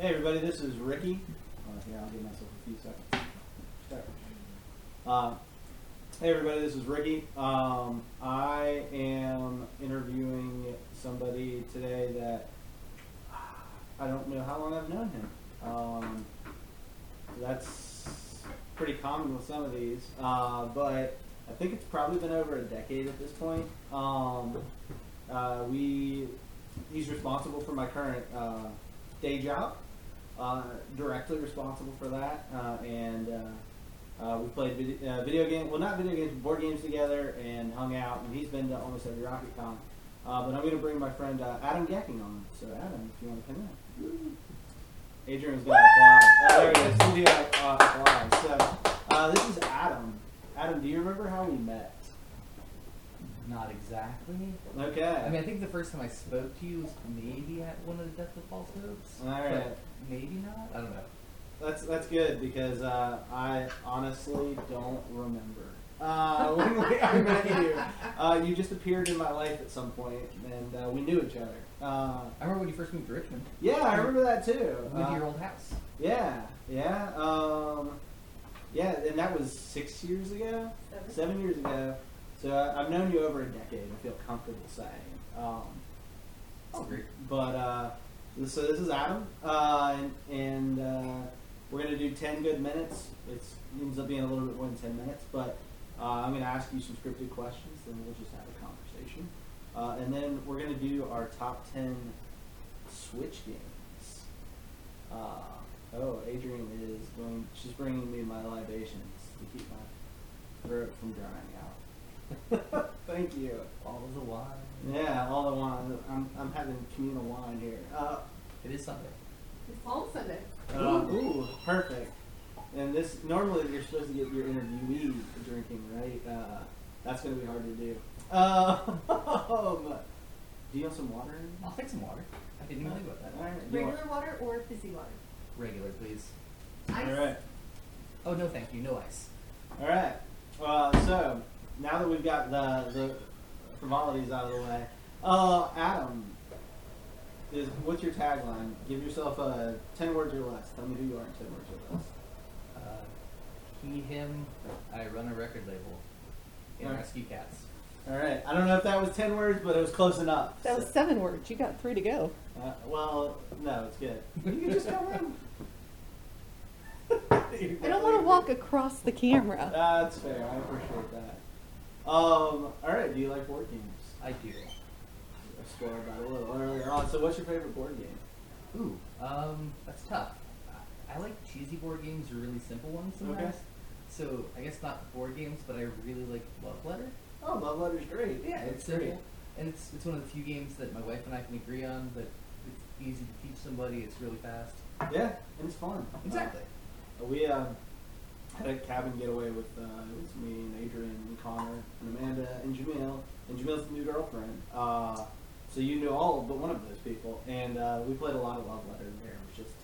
Hey everybody, this is Ricky. Uh, here, I'll give myself a few seconds. Uh, hey everybody, this is Ricky. Um, I am interviewing somebody today that I don't know how long I've known him. Um, that's pretty common with some of these, uh, but I think it's probably been over a decade at this point. Um, uh, we, he's responsible for my current uh, day job, uh, directly responsible for that, uh, and uh, we played video, video games, well not video games, board games together, and hung out. And he's been to almost every Rocket Con. Uh, but I'm going to bring my friend Adam Gecking on. So Adam, if you want to come in. Adrian's going to apply. Oh, there it is. Gonna, uh, apply. So this is Adam. Adam, do you remember how we met? Not exactly. Okay. I mean, I think the first time I spoke to you was maybe at one of the Death of False Hopes. All right. but Maybe not. I don't know. That's that's good because uh, I honestly don't remember uh, when we, I met you. Uh, you just appeared in my life at some point, and uh, we knew each other. Uh, I remember when you first moved to Richmond. yeah, I remember that too. We went Uh, to your old house. yeah, yeah, um, yeah, and that was six years ago, Seven. seven years ago. So I, I've known you over a decade. I feel comfortable saying. Um, Oh, great. But uh, so this is Adam, uh, and, and uh, we're gonna do ten good minutes. It's, it ends up being a little bit more than ten minutes, but uh, I'm gonna ask you some scripted questions, then we'll just have a conversation, uh, and then we're gonna do our top ten Switch games. Uh, oh, Adrian is going. She's bringing me my libations to keep my throat from drying out. Thank you. All of the wine. Yeah, all the wine. I'm, I'm having communal wine here. Uh, It is Sunday. It's Palm Sunday. uh, ooh, perfect. And this normally you're supposed to get your interviewee drinking, right? Uh, that's gonna be hard to do. Um, do you want some water? I'll take some water. I didn't even think about that. All right. you want- Regular water or fizzy water? Regular, please. Ice. All right. Oh no, thank you. No ice. All right. Uh, so now that we've got the the formalities out of the way, uh, Adam, is what's your tagline? Give yourself a ten words or less. Tell me who you are in ten words or less. Uh, he, him. I run a record label. And Alright. rescue cats. All right. I don't know if that was ten words, but it was close enough. That was seven words. You got three to go. Uh, well, no, it's good. You can just come in. I don't want to walk across the camera. That's fair. I appreciate that. Um. All right. Do you like board games? I do. I about it a little earlier on. So, what's your favorite board game? Ooh, um, that's tough. I like cheesy board games or really simple ones sometimes. Okay. So I guess not board games, but I really like Love Letter. Oh, Love Letter's great. Yeah, it's great. simple, and it's it's one of the few games that my wife and I can agree on. That it's easy to teach somebody. It's really fast. Yeah, and it's fun. Exactly. Uh, we uh, had a cabin getaway with uh, it was me and Adrian and Connor and Amanda and Jamil and Jamil's new girlfriend. Uh, so you knew all but one of those people, and uh, we played a lot of Love Letter there. It was just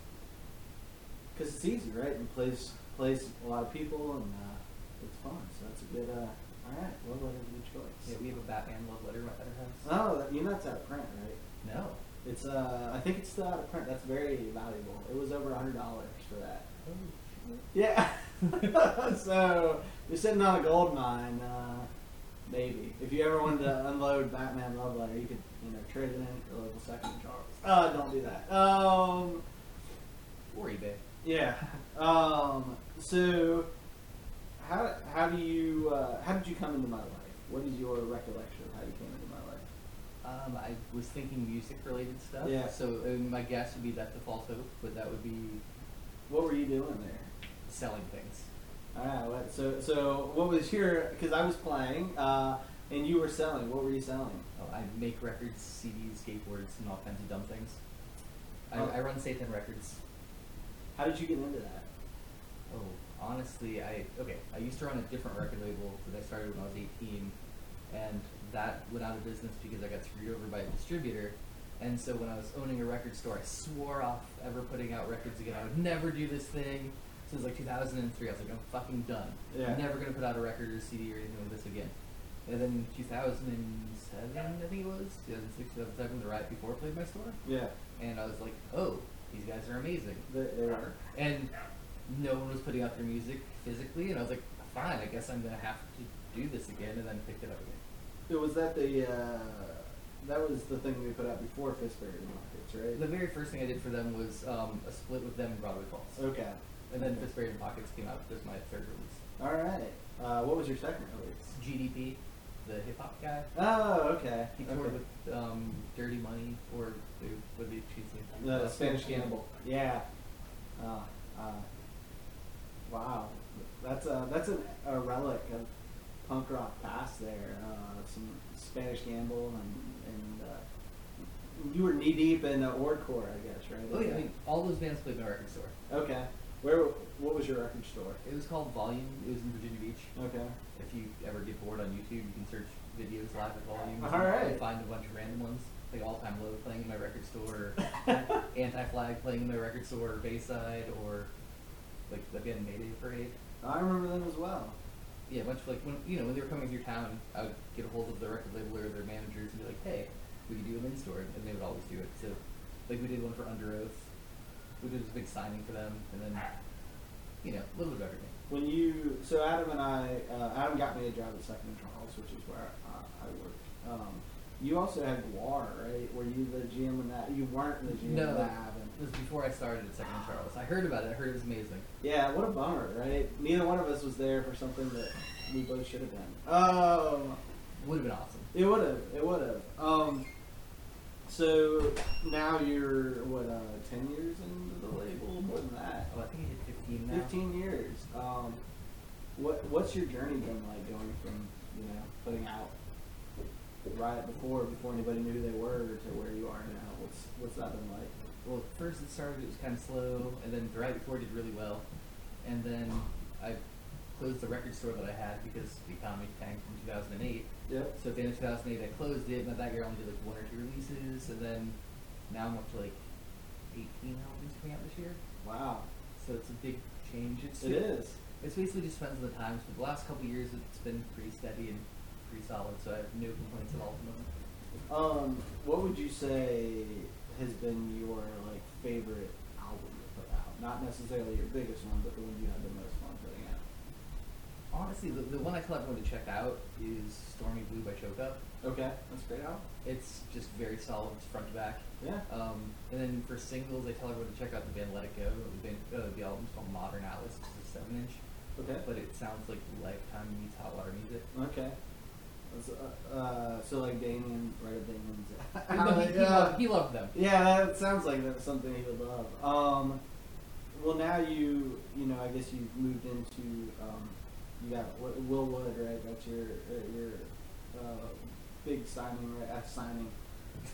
because it's easy, right? And plays plays a lot of people, and uh, it's fun. So that's a good. Uh, all right, Love Letter's a good choice. Yeah, we have a Batman Love Letter at our house. Oh, that, you know that's out of print, right? No. It's uh, I think it's still out of print. That's very valuable. It was over a hundred dollars for that. Oh, Yeah. so you're sitting on a gold mine, uh, maybe. If you ever wanted to unload Batman Love Letter, you could, you know, trade it in for local second Charles. Uh, don't do that. Um, or eBay. yeah. Um, so how how do you uh, how did you come into my life? What is your recollection of how you came into my life? Um, I was thinking music related stuff. Yeah. So uh, my guess would be that the false hope, but that would be What were you doing there? Selling things. All right. So so what was your? Because I was playing, uh, and you were selling. What were you selling? Oh, I make records, CDs, skateboards, and all kinds of dumb things. I, Oh. I run Records. How did you get into that? Oh, honestly, I okay. I used to run a different record label that I started when I was 18, and that went out of business because I got screwed over by a distributor. And so when I was owning a record store, I swore off ever putting out records again. I would never do this thing. So it was like 2003. I was like, I'm fucking done. Yeah. I'm never gonna put out a record or CD or anything like this again. And then 2007, I think it was 2006, 2007, the right before played my store Yeah. and I was like, oh, these guys are amazing. They, were. And no one was putting out their music physically, and I was like, fine, I guess I'm gonna have to do this again, and then picked it up again. It was that the uh, that was the thing we put out before Fistbury Pockets, right? The very first thing I did for them was um, a split with them in Broadway Calls. okay. And then Okay. Fistbury Pockets came out as my third release. All right. Uh, what was your second release? GDP, the hip hop guy. Oh, okay. He okay. toured with um, Dirty Money or the what he choose? the Spanish Cannibal. Yeah. Uh, uh, wow. That's a that's an, a relic of punk rock past there. Uh, some Spanish Gamble and and uh, you were knee deep in uh, Orgcore, I guess, right? Oh yeah, I mean, all those bands played my record store. Okay. Where? What was your record store? It was called Volume. It was in Virginia Beach. Okay. If you ever get bored on YouTube, you can search videos live at Volume. All right. And find a bunch of random ones. Like All Time Low playing in my record store, Anti Flag playing in my record store, Bayside, or like again Mayday Parade. I remember them as well. Yeah, a bunch of like when you know when they were coming through town, I would get a hold of the record label or their managers and be like, "Hey, we could do an in store," and they would always do it. So, like we did one for Underoath. We did this big signing for them, and then you know a little bit of everything. When you so Adam and I, uh, Adam got me a job at Second and Charles, which is where uh, I worked. Um, you also had GWAR, right? Were you the GM in that? You weren't the GM No, in that. And, it was before I started at Second and Charles. I heard about it. I heard it was amazing. yeah, what a bummer, right? Neither one of us was there for something that we both should have been. Um, Would have been awesome. it would have. It would have. Um, so now you're what? Uh, Ten years into the label, more than that. Oh, I think I did 15 now. 15 years. Um, what what's your journey been like going from you know putting out right before before anybody knew who they were to where you are now? What's what's that been like? Well, first it started, it was kind of slow, and then right before it did really well. And then I closed the record store that I had because the economy tanked in 2008. Yep. So at the end of 2008, I closed it, year I only did like one or two releases, and then now I'm up to like 18 albums coming out this year. Wow. So it's a big change. It's It is. It's basically just depends on the times, but the last couple years it's been pretty steady and pretty solid, so I have no complaints at all at the moment. Um, what would you say has been your like favorite album to put out? Not necessarily your biggest one, but the one you had the most fun putting out. Honestly, the, the one I tell everyone to check out is Stormy Blue by Choke Up. Okay, that's a great album. It's just very solid, it's front to back. Yeah. Um, and then for singles, I tell everyone to check out the band Let It Go. The, band, uh, the album's called Modern Atlas, it's a seven inch, Okay. but it sounds like Lifetime meets Hot Water music. Okay. Uh, uh, so like Damien, right? Damien's. But he, he, loved, he loved them. Yeah, that sounds like that's something he would love. Um, well, now you, you know, I guess you've moved into, um, you got Will Wood, right? That's your uh, your uh, big signing, right? F signing.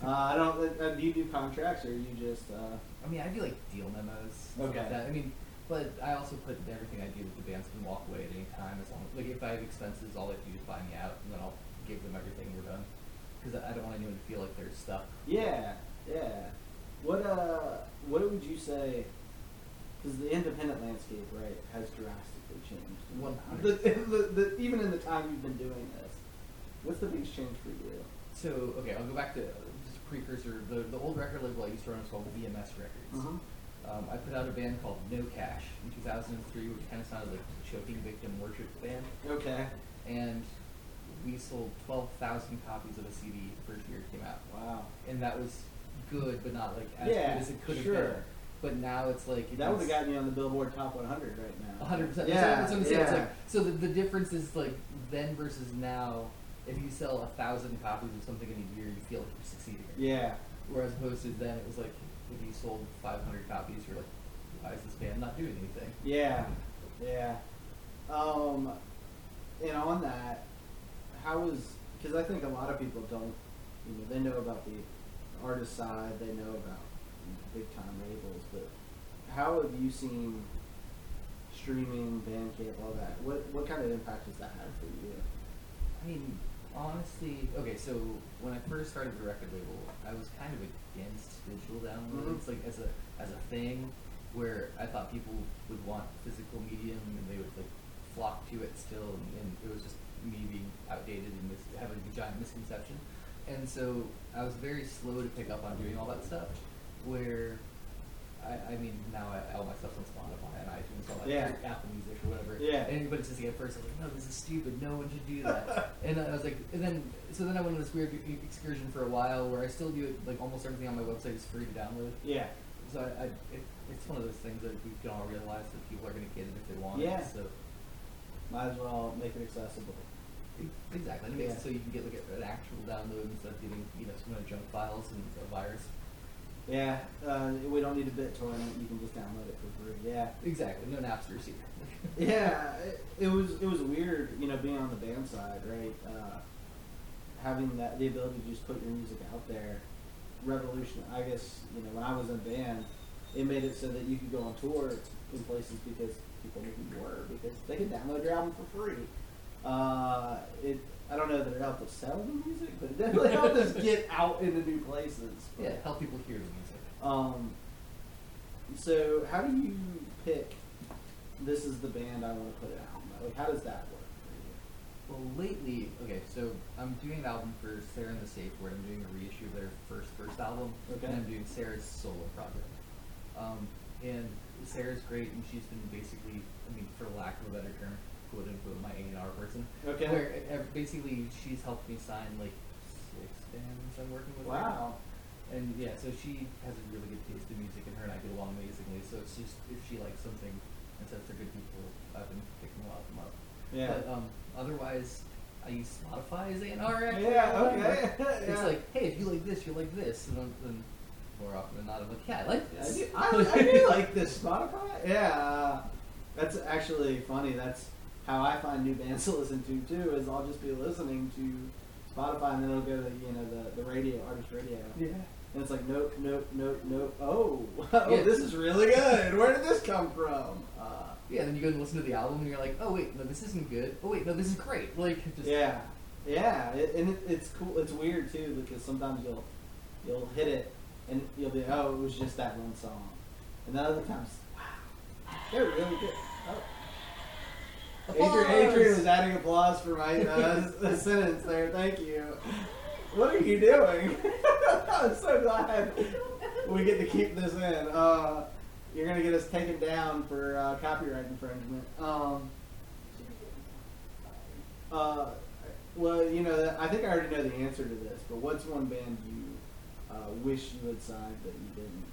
Uh, I don't. Uh, do you do contracts, or you just? Uh, I mean, I do like deal memos. Okay. Like. I mean, but I also put everything I do with the bands can walk away at any time as long like if I have expenses, all they have to do is buy me out, and then I'll give them everything. We're done. Because I I don't want anyone to feel like they're stuck. yeah, yeah. What uh, what would you say? Because the independent landscape, right, has drastically changed. Hundred. the, the, even in the time you've been doing this, what's the biggest change for you? So okay, I'll go back to just a precursor. The the old record label I used to run was called VMS Records. Mhm. Um, I put out a band called No Cash in 2003, which kind of sounded like a choking victim worship band, Okay. and we sold 12,000 copies of a CD the first year it came out. Wow. and that was good, but not like as Yeah, good as it could have sure. been. But now it's like it That would have gotten you on the Billboard Top 100 right now. hundred percent. Yeah. That's what I'm saying. It's yeah. like so the, the difference is like then versus now. If you sell a thousand copies of something in a year, you feel like you're succeeding. yeah. Whereas opposed to then, it was like if you sold 500 copies, you're like, why is this band not doing anything? Yeah. Yeah. Um, and on that, how was because I think a lot of people don't, you know, they know about the artist side, they know about you know, big time labels, but how have you seen streaming, Bandcamp, all that? What what kind of impact has that had for you? I mean, honestly, okay. So when I first started the record label, I was kind of against digital downloads, Mhm. like as a as a thing, where I thought people would want physical medium and they would like flock to it still, and, and it was just me being outdated and mis- having a giant misconception. And so I was very slow to pick up on doing all that stuff, where I I, mean, now I, all my stuff's on Spotify and iTunes, all that Yeah. Apple Music or whatever. Yeah. And it's just like at first I was like, no, this is stupid. No one should do that. and I was like, and then so then I went on this weird excursion for a while where I still do it. Like almost everything on my website is free to download. Yeah. So I, I it, it's one of those things that we can all realize that people are going to get it if they want Yeah. it. So Might as well make it accessible. exactly, and it makes Yeah. it so you can get like an actual download instead of getting you know some kind of junk files and a virus. Yeah, uh, we don't need a BitTorrent. You can just download it for free. Yeah, Exactly, no Napsters either. yeah. It, it was it was weird, you know, being on the band side, right? Uh, having that the ability to just put your music out there, revolution. I guess you know when I was in a band, it made it so that you could go on tour in places because people you were because they could download your album for free. Uh, it I don't know that it helped us sell the music, but it definitely helped us get out into new places. Yeah, help people hear the music. Um, so how do you pick? This is the band I want to put out. Like, how does that work for you? Well, lately, okay, so I'm doing an album for Sarah and the Safe Word. I'm doing a reissue of their first first album, Okay. and I'm doing Sarah's solo project. Um, and Sarah's great, and she's been basically, I mean, for lack of a better term, quote unquote, my A and R person. Okay. Where uh, basically she's helped me sign like six bands I'm working with. right. Wow. And yeah, so she has a really good taste in music, and her and I get along amazingly. So it's just if she likes something and says they're good people, I've been picking a lot of them up. Yeah. But um, otherwise, I use Spotify as A&R. Yeah, all the time. okay. It's Yeah. like, hey, if you like this, you like this, and then, more often than not, I'm like, yeah, I like I this. do, I, I do like this Spotify. Yeah, uh, that's actually funny. That's how I find new bands to listen to too. Is I'll just be listening to Spotify and then it'll go to you know the the radio artist radio. Yeah. And it's like nope, nope, nope, nope. Oh, oh, Yeah. this is really good. Where did this come from? Uh, Yeah, then you go and listen to the album, and you're like, oh wait, no, this isn't good. Oh wait, no, this is great. Like, just yeah, yeah, it, and it, it's cool. It's weird too because sometimes you'll you'll hit it and you'll be oh it was just that one song, and then other times wow they're really good. Oh. Adrian, Applause! Adrian was adding applause for my uh, sentence there. Thank you. What are you doing? I'm so glad we get to keep this in. Uh, you're gonna get us taken down for uh, copyright infringement. Um, uh, well, you know, I think I already know the answer to this, but what's one band you uh, wish you had signed but you didn't?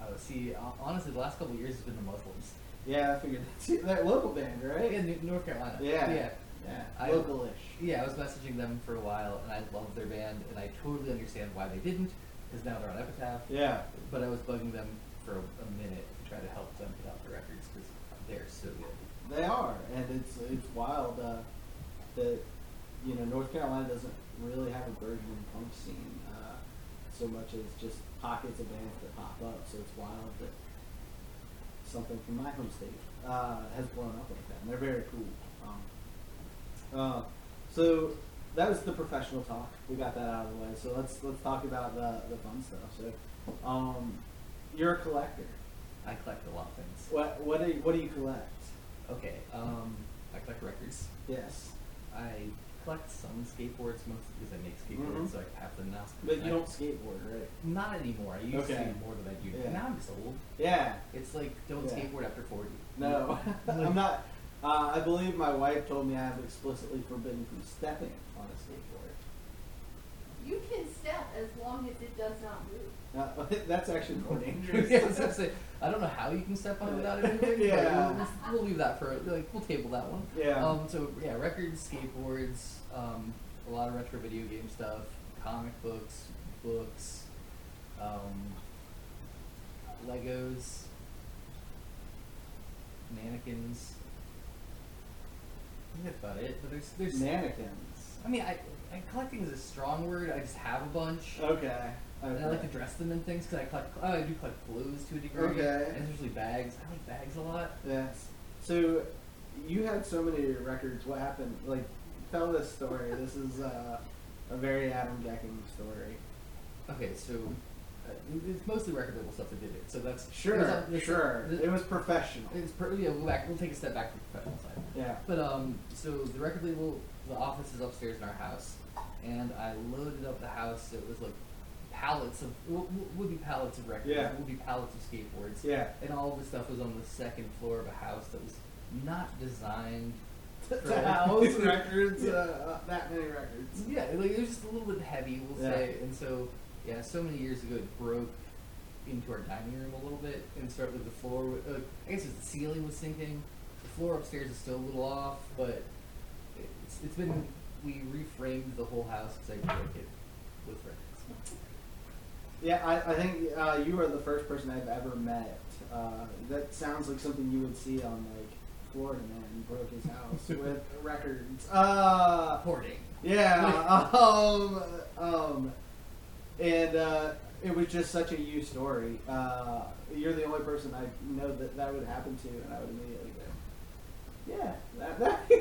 Uh, see, uh, honestly, the last couple of years has been the Muslims. Yeah, I figured that's that local band, right? Yeah, New- North Carolina. Yeah. Yeah. Yeah, I- localish. Yeah, I was messaging them for a while, and I love their band, and I totally understand why they didn't, because now they're on Epitaph. Yeah. But I was bugging them for a, a minute to try to help them put out the records, because they're so good. They are, and it's it's wild uh, that you know North Carolina doesn't really have a burgeoning punk scene uh, so much as just pockets of bands that pop up. So it's wild that something from my home state uh, has blown up like that, and they're very cool. Um, uh, so that was the professional talk. We got that out of the way. So let's let's talk about the the fun stuff. So um, you're a collector. I collect a lot of things. What what do you, what do you collect? Okay, um, I collect records. Yes. I collect some skateboards, mostly because I make skateboards, Mhm. so I have them now. But you I- don't skateboard, right? Not anymore. I used Okay. to more than I do. Yeah. Now I'm just old. Yeah. It's like don't Yeah. skateboard after forty. No, I'm not. Uh, I believe my wife told me I am explicitly forbidden from stepping on a skateboard. You can step as long as it does not move. Uh, that's actually more dangerous. yeah, I was say, I don't know how you can step on it without it. Yeah. But we'll, we'll leave that for like we'll table that one. Yeah. Um. So yeah, records, skateboards, um, a lot of retro video game stuff, comic books, books, um, Legos, mannequins. I think that's about it. But there's there's Mannequins. I mean, I, I collecting is a strong word. I just have a bunch. Okay. And I like to dress them in things because I collect. Oh, I do collect clothes to a degree. Okay. And usually bags. I like bags a lot. Yes. So you had so many records. What happened? Like, tell this story. this is uh, a very Adam Gecking story. Okay, so uh, it's mostly record label stuff that did it. So that's Sure. this- Sure. this- It was professional. It's per, yeah. We'll back. We'll take a step back from the professional side. Yeah. But um, so the record label, the office is upstairs in our house, and I loaded up the house. It was like pallets of would be pallets of records, Yeah. would be pallets of skateboards, Yeah. and all of the stuff was on the second floor of a house that was not designed. to for- house records, uh, uh, that many records. Yeah, like it was just a little bit heavy, we'll Yeah. say, and so yeah, so many years ago it broke into our dining room a little bit and started with the floor. Uh, I guess the ceiling was sinking. The floor upstairs is still a little off, but it's, it's been we reframed the whole house because I broke it with records. Yeah, I, I think uh, you are the first person I've ever met. Uh, that sounds like something you would see on like Florida Man broke his house with records. Uh, Hoarding. yeah, um, um, and uh, it was just such a you story. Uh, you're the only person I know that that would happen to, and I would immediately go, yeah, that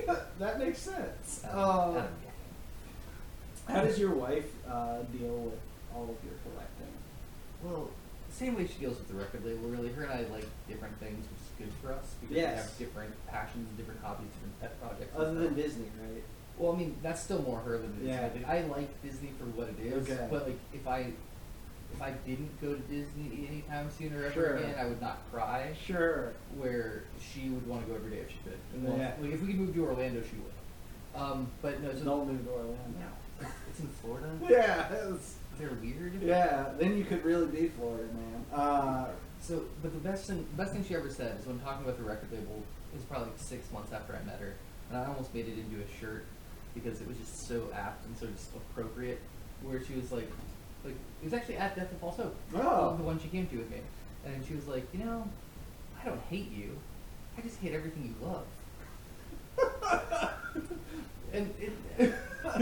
that, that makes sense. Out of- out of game. how does your wife uh, deal with all of your Well, same way she deals with the record label. Really, her and I like different things, which is good for us because we have different passions, and different hobbies, different pet projects. and Other than. Disney, right? Well, I mean, that's still more her than Disney. Yeah. Like, I like Disney for what it is, Okay. but like if I if I didn't go to Disney anytime soon or ever Sure. again, I would not cry. Sure. Where she would want to go every day if she could. And well, Yeah. Like if we could move to Orlando, she would. Um, but no, so Don't move to Orlando. no, it's in Florida. Yeah, it's, They're weird. yeah. Then you could really be Florida, man. Uh, So, but the best thing, best thing she ever said is when talking about the record label. It was probably like six months after I met her, and I almost made it into a shirt because it was just so apt and so just appropriate. Where she was like, like it was actually at Death of False Hope, Oh. the one she came to with me, and she was like, you know, I don't hate you, I just hate everything you love. and it,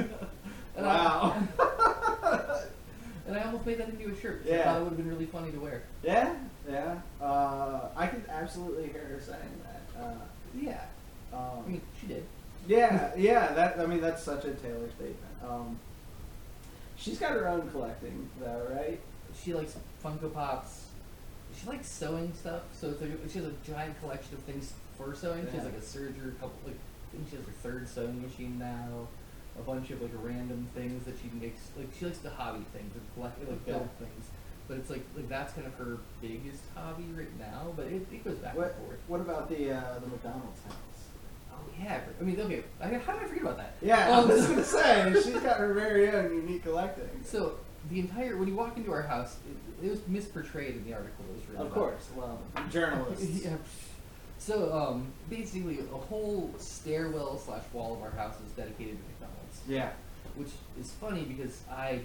and wow. I, and I almost made that into a shirt. 'cause I thought it would have been really funny to wear. yeah, yeah. Uh, I could absolutely hear her saying that. Uh, Yeah. um, I mean, she did. yeah, yeah. That I mean, that's such a Taylor statement. Um, she's got her own collecting, though, right? She likes Funko Pops. She likes sewing stuff. So like, she has a giant collection of things for sewing. She has like a serger, a couple like I think she has her third sewing machine now. A bunch of like random things that she makes. Like she likes to hobby things and collect like Okay. build things. But it's like like that's kind of her biggest hobby right now. But it, it goes back What and forth. What about the uh, the McDonald's house? Oh yeah. I mean, okay. I, how did I forget about that? Yeah, I Um, was gonna say she's got her very own unique collecting. So the entire when you walk into our house, it, it was misportrayed in the article. It was written of course, well, journalists. yeah. So um, basically, a whole stairwell slash wall of our house is dedicated to Yeah. which is funny because I,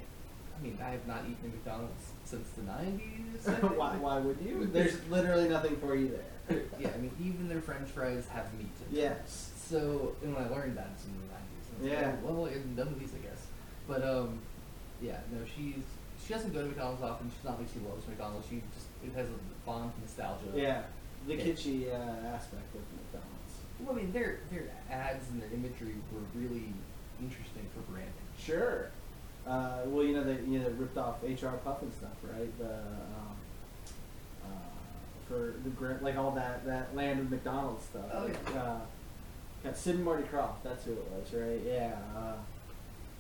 I mean, I have not eaten at McDonald's since the nineties. why, why would you? There's literally nothing for you there. yeah, I mean, even their French fries have meat. in them. Yes. So, and when I learned that, it's in the nineties. Yeah. Like, well, I'm done with these, I guess. But um, yeah, no, she's she doesn't go to McDonald's often. She's not like she loves McDonald's. She just it has a fond nostalgia. Yeah. The Yeah. kitschy uh, aspect of McDonald's. Well, I mean, their their ads and their imagery were really interesting for branding. Sure. Uh, well, you know they you know ripped off HR Pufnstuf, right? The um, uh, for the gra- like all that that land of McDonald's stuff. Oh, like, yeah. Uh, got Sid and Marty Krofft. That's who it was, right? Yeah. Uh,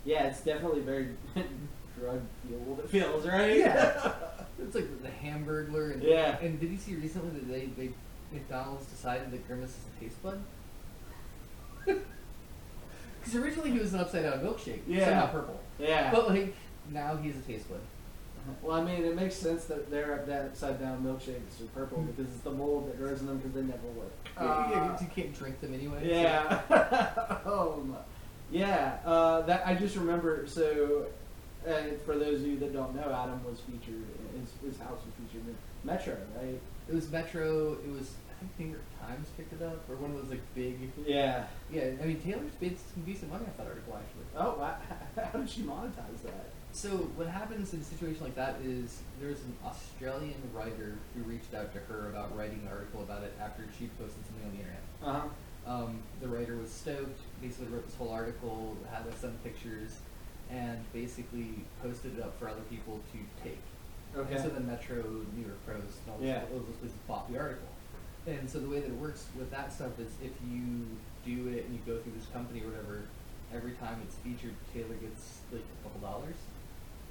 yeah, it's definitely very drug fueled. It feels right. Yeah. It's like the Hamburglar. And, Yeah. And did you see recently that they, they McDonald's decided that Grimace is a taste bud? Because originally he was an upside down milkshake. Yeah. Somehow purple. yeah. But like now he's a taste bud. Well, I mean, it makes sense that they're that upside down milkshakes are purple because it's the mold that grows in them because they never work. Yeah, yeah, Uh, you can't drink them anyway. so- Yeah. um, yeah. Uh, that I just remember. So, uh, for those of you that don't know, Adam was featured. His, his house was featured in Metro, right? It was Metro. It was think New York Times picked it up or one of those like big. Yeah. Yeah, I mean Taylor's made some decent money off that article actually. Oh, wow. how did she monetize that? So what happens in a situation like that is there's an Australian writer who reached out to her about writing an article about it after she posted something on the internet. Uh huh. Um, the writer was stoked, basically wrote this whole article, had like some pictures, and basically posted it up for other people to take. Okay. And so then Metro, New York Post, and all Yeah. those places bought the article. And so the way that it works with that stuff is if you do it and you go through this company or whatever, every time it's featured, Taylor gets like a couple dollars.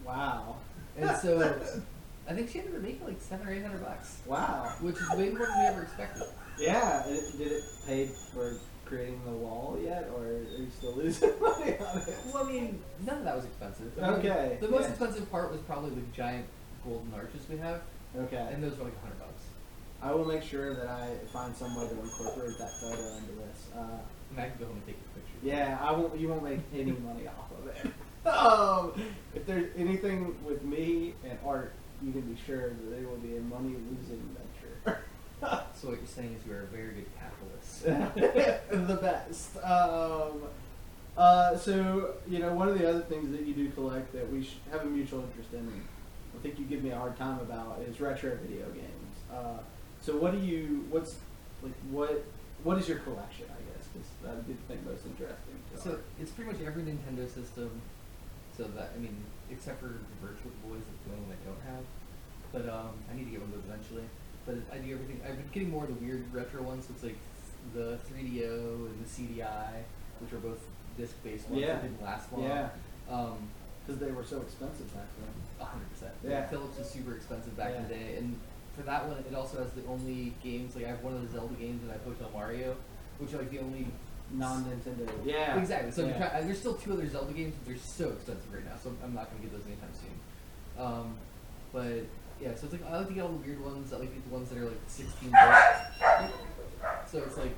Wow. And so I think she ended up making like seven or eight hundred bucks, Wow. which is way more than we ever expected. Yeah. and it- Did it pay for creating the wall yet, or are you still losing money on it? Well, I mean, none of that was expensive. I mean, Okay, The most yeah. expensive part was probably the giant golden arches we have, Okay. and those were like a hundred. I will make sure that I find some way to incorporate that photo into this. Uh, And I can go home and take a picture. yeah, I won't. You won't make any money off of it. Um, if there's anything with me and art, you can be sure that it will be a money losing venture. So what you're saying is you are a very good capitalist. the best. Um, uh, so you know, one of the other things that you do collect that we sh- have a mutual interest in, and I think you give me a hard time about, is retro video games. Uh, so what do you? What's like what? What is your collection? I guess because that would be the thing most interesting. To So art. it's pretty much every Nintendo system. So that I mean, except for the Virtual Boys, that's the only one I don't have. But um, I need to get one of those eventually. But I do everything. I've been getting more of the weird retro ones. So it's like the 3DO and the CDI, which are both disc-based ones Yeah. that didn't last long. Yeah. Um, because they were so expensive back then. hundred percent. Yeah. Philips was super expensive back in the day, and for that one, it also has the only games. Like I have one of the Zelda games, and I have on Mario, which are like the only Non Nintendo. Yeah. Exactly. So yeah. try- there's still two other Zelda games, but they're so expensive right now. So I'm not gonna get those anytime soon. Um, but yeah, so it's like I like to get all the weird ones. I like to get the ones that are like 16 bit. So it's like,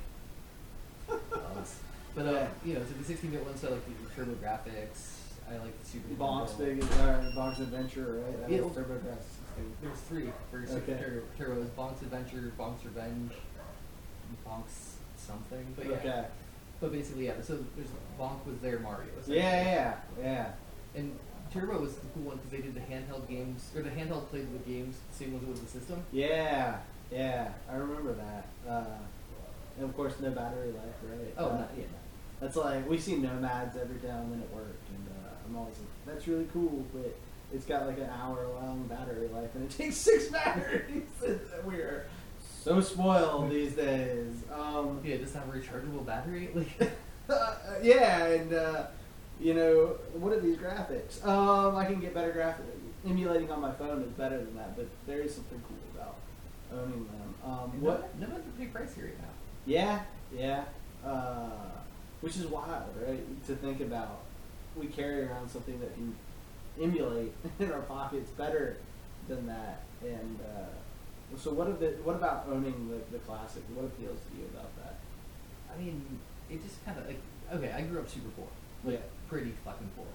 but uh, you know, so the 16 bit ones. So I like the TurboGrafx. I like the Super. Bonk's Nintendo. big, uh, Bonk's Adventure, right? That Yeah, was well- TurboGrafx 16. There's three for Super Okay. Turbo. Turbo. It's Bonk's Adventure, Bonk's Revenge, Bonk's something. But yeah. Okay. But basically, yeah. So there's Bonk was their Mario. Yeah, essentially. yeah, yeah. And Turbo was the cool one because they did the handheld games, or the handheld played with games, the same ones with the system. Yeah, yeah, I remember that. Uh, and of course, no battery life, right? Oh, Uh, not yet. That's like we see nomads every now and then at work, and uh, I'm always like, "That's really cool," but it's got like an hour long battery life, and it takes six batteries. We're so spoiled these days. Um, Yeah, it doesn't have a rechargeable battery. Like, uh, yeah, and uh, you know, what are these graphics? Um, I can get better graphics. Emulating on my phone is better than that, but there is something cool about owning them. Um, and what? No, no one's pretty pricey right now. Yeah, yeah. Uh, which is wild, right? To think about. We carry around something that can emulate in our pockets better than that. And uh, so, what, the, what about owning the, the classic? What appeals to you about that? I mean, it just kind of like okay. I grew up super poor, like Yeah. pretty fucking poor,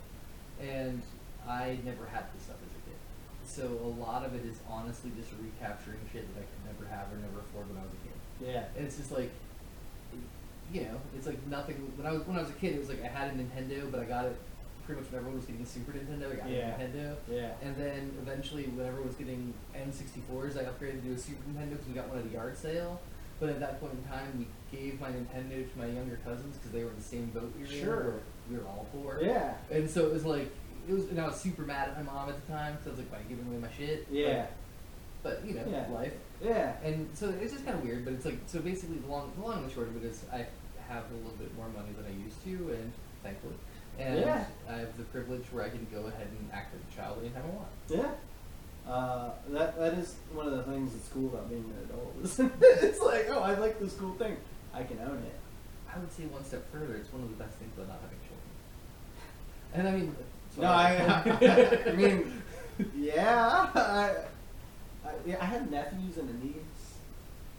and I never had this stuff as a kid. So a lot of it is honestly just recapturing shit that I could never have or never afford when I was a kid. Yeah. And it's just like, you know, it's like nothing. When I was when I was a kid, it was like I had a Nintendo, but I got it pretty much when everyone was getting a Super Nintendo. I got Yeah. a Nintendo. Yeah. And then eventually, when everyone was getting N64s, I upgraded to a Super Nintendo because we got one at a yard sale. But at that point in time, we gave my Nintendo to my younger cousins because they were in the same boat we were in, Sure. we were all poor. Yeah. And so it was like, it was, and I was super mad at my mom at the time because I was like, why are you giving away my shit? Yeah. But, but, you know, Yeah. life. Yeah. And so it's just kind of weird, but it's like so basically the long, the long and the short of it is I have a little bit more money than I used to, and thankfully, and Yeah. I have the privilege where I can go ahead and act like a child anytime I want. Yeah. Uh, that that is one of the things that's cool about being an adult. it's like, oh, I like this cool thing. I can own it. I would say one step further, it's one of the best things about not having children. And I mean, No, what I, I mean, yeah, I, I, yeah, I have nephews and a niece,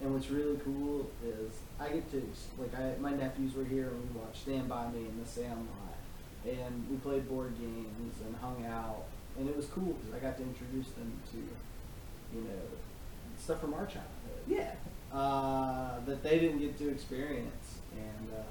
and what's really cool is I get to like I my nephews were here and we watched Stand by Me and The Sandlot, and we played board games and hung out, and it was cool because I got to introduce them to, you know, stuff from our childhood. yeah, Uh, that they didn't get to experience, and uh,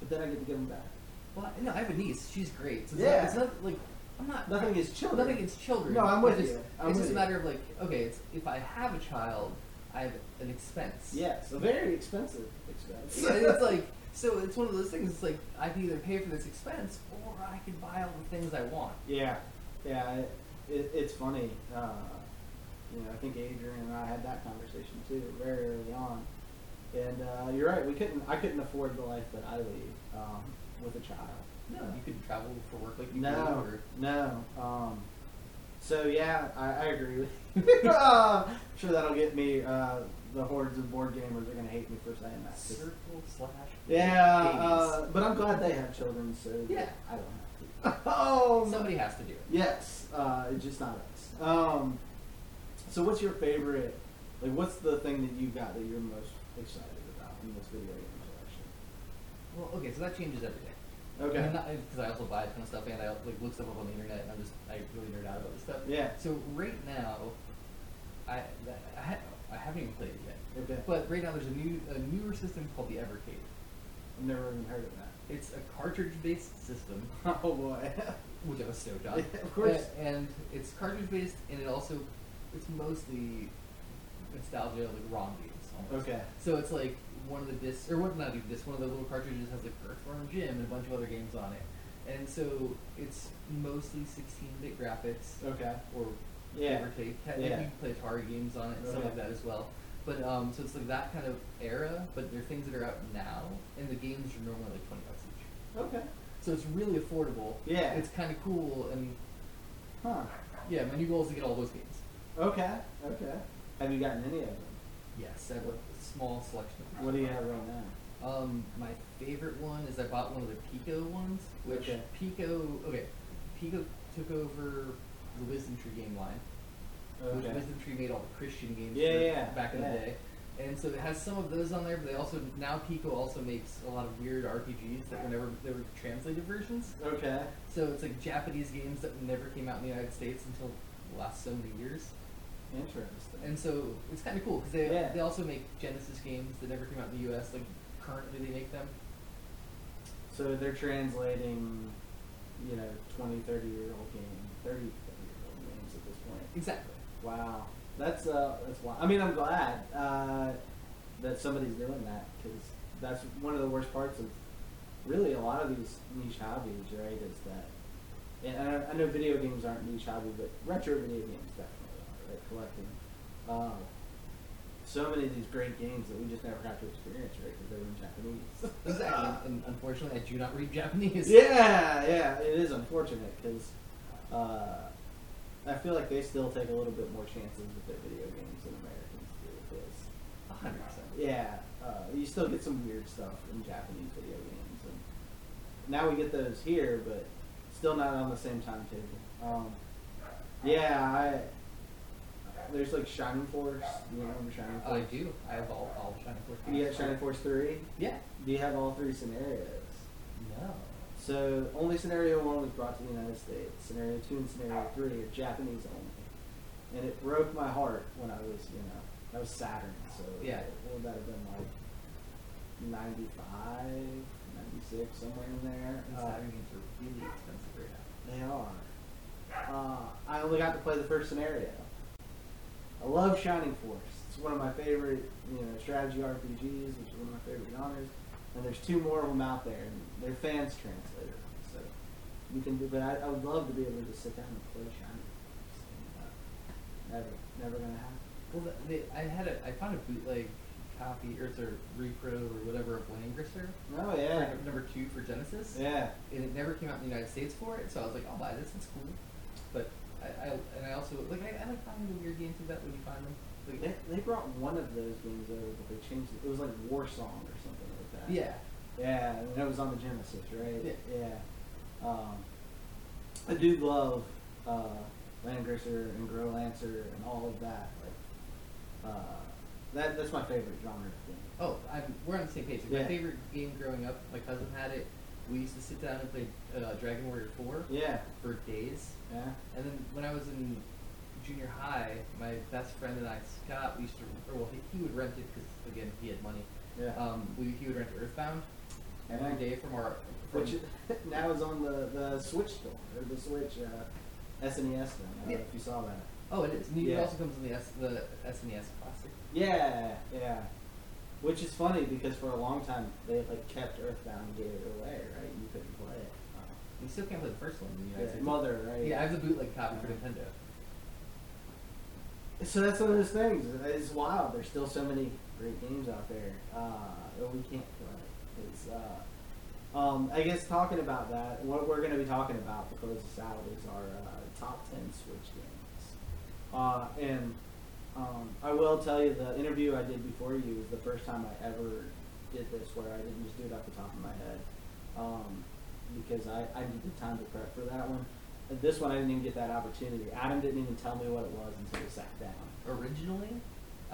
but then I get to give them back. well, no, I have a niece. She's great. So it's Yeah. not, it's not like I'm not Nothing against children. Nothing against children. No, I'm with It's just- you. I'm it's with just a matter of like, okay, it's, if I have a child, I have an expense. Yes, a very expensive expense. So it's like, so it's one of those things. It's like I can either pay for this expense or I can buy all the things I want. Yeah, yeah, it, it, it's funny. Uh, you know, I think Adrian and I had that conversation too very early on, and uh, you're right. We couldn't. I couldn't afford the life that I lead um, with a child. No, you could travel for work like you do, No, no. Um, So yeah, I, I agree with you. uh, I'm sure that'll get me. Uh, the hordes of board gamers are gonna hate me for saying that. Circle slash. Yeah, uh, but I'm glad they have children, so Yeah. I don't have to. oh, Somebody has to do it. Yes, uh, it's just not us. Um, so what's your favorite? Like, what's the thing that you got that you're most excited about in this video game collection? Well, okay, so that changes every day. Okay. Because I also buy a ton of stuff and I like look stuff up on the internet and I'm just I really nerd out about this stuff. Yeah. So right now, I I, I haven't even played it yet. Okay. But right now there's a new a newer system called the Evercade. I've never even heard of that. It's a cartridge-based system, Oh boy. which I was stoked on. Yeah, of course. And it's cartridge-based, and it also it's mostly nostalgia like ROM games. Almost. okay. So it's like one of the discs, or what? Not even disc. One of the little cartridges has like Earthworm Jim and a bunch of other games on it, and so it's mostly 16-bit graphics, Okay. or Yeah. give or take. Ha- Yeah. You can play Atari games on it and stuff Okay. like that as well. But um, so it's like that kind of era, but they're things that are out now, and the games are normally like 20 bucks each. Okay. So it's really affordable. Yeah. It's kind of cool, and Huh. yeah, my new goal is to get all those games. Okay. Okay. Have you gotten any of them? Yes, I have a small selection of. What do you have right now? Um, my favorite one is I bought one of the Piko ones, which Okay. Piko, okay, Piko took over the Wisdom Tree game line, which Wisdom Tree made all the Christian games Yeah, yeah, back in yeah. the day. And so it has some of those on there, but they also now Piko also makes a lot of weird RPGs that were never they were translated versions. Okay. So it's like Japanese games that never came out in the United States until the last so many years. Interesting. And so it's kind of cool because they Yeah. they also make Genesis games that never came out in the U.S. Like currently they make them. So they're translating, you know, 20, 30 year old games, 30, 30 year old games at this point. Exactly. Wow. That's, uh, that's wild. I mean, I'm glad, uh, that somebody's doing that because that's one of the worst parts of really a lot of these niche hobbies, right? Is that, and I, I know video games aren't niche hobby, but retro video games definitely are, right? Collecting. Um, so many of these great games that we just never got to experience, right? Because they were in Japanese. Exactly. and unfortunately, I do not read Japanese. Yeah, yeah, it is unfortunate because uh, I feel like they still take a little bit more chances with their video games than Americans do. A hundred percent. yeah, uh, you still get some weird stuff in Japanese video games, and now we get those here, but still not on the same timetable. Um, yeah, I there's like Shining Force. Do you remember Shining Oh, I do. I have all all Shining Force. You got Shining Force three. Yeah. Do you have all three scenarios? No. So only scenario one was brought to the United States. Scenario two and scenario three are Japanese only, and it broke my heart when I was, you know, that was Saturn. So Yeah. what would that have been like? 95, 96, somewhere in there. And Uh, Saturn games are really expensive right now. they are. Uh, I only got to play the first scenario. I love Shining Force. It's one of my favorite, you know, strategy RPGs, which is one of my favorite genres. And there's two more of them out there, and they're fans translated. So you can do, but I, I would love to be able to just sit down and play Shining Force. And, uh, never, never gonna happen. Well, the, the, I had a I found a bootleg copy or sort of repro or whatever of Langrisser. Oh yeah, Number two for Genesis. yeah. And it never came out in the United States for it, so I was like, I'll buy this. It's cool. But I, I and I also like I, I like finding the weird games like that when you find them. Like, They, they brought one of those games over, but they changed it. It was like War Song or something. Yeah. Yeah, and that was on the Genesis, right? Yeah. Yeah. Um, I do love uh, Langrisser and Growlanser and all of that. Like, uh, that that's my favorite genre of game. Oh, I'm, we're on the same page. Like, Yeah. My favorite game growing up, my cousin had it. We used to sit down and play uh, Dragon Warrior 4 Yeah. for days. Yeah. And then when I was in junior high, my best friend and I, Scott, we used to, or well, he, he would rent it because again he had money. Yeah. Um, we, he would rent Earthbound every Yeah. day from our. From, Which now is on the, the Switch store or the Switch uh, SNES thing. I don't Yeah. know if you saw that. oh, it is. And It Yeah. also comes in the S, the SNES Classic. Yeah, yeah. Which is funny because for a long time they like kept Earthbound and gave it away, right? You couldn't play it. You still can't play the first one in the United Yeah, States. Mother, right? Yeah, I have the bootleg copy for. Nintendo. So that's one of those things. It's wild. There's still so many great games out there uh, that we can't play. It's uh, um, I guess talking about that, what we're going to be talking about to close this out is our top 10 Switch games. Uh, and um, I will tell you, the interview I did before you was the first time I ever did this, where I didn't just do it off the top of my head. Um, because I, I needed time to prep for that one. This one, I didn't even get that opportunity. Adam didn't even tell me what it was until we sat down. Originally,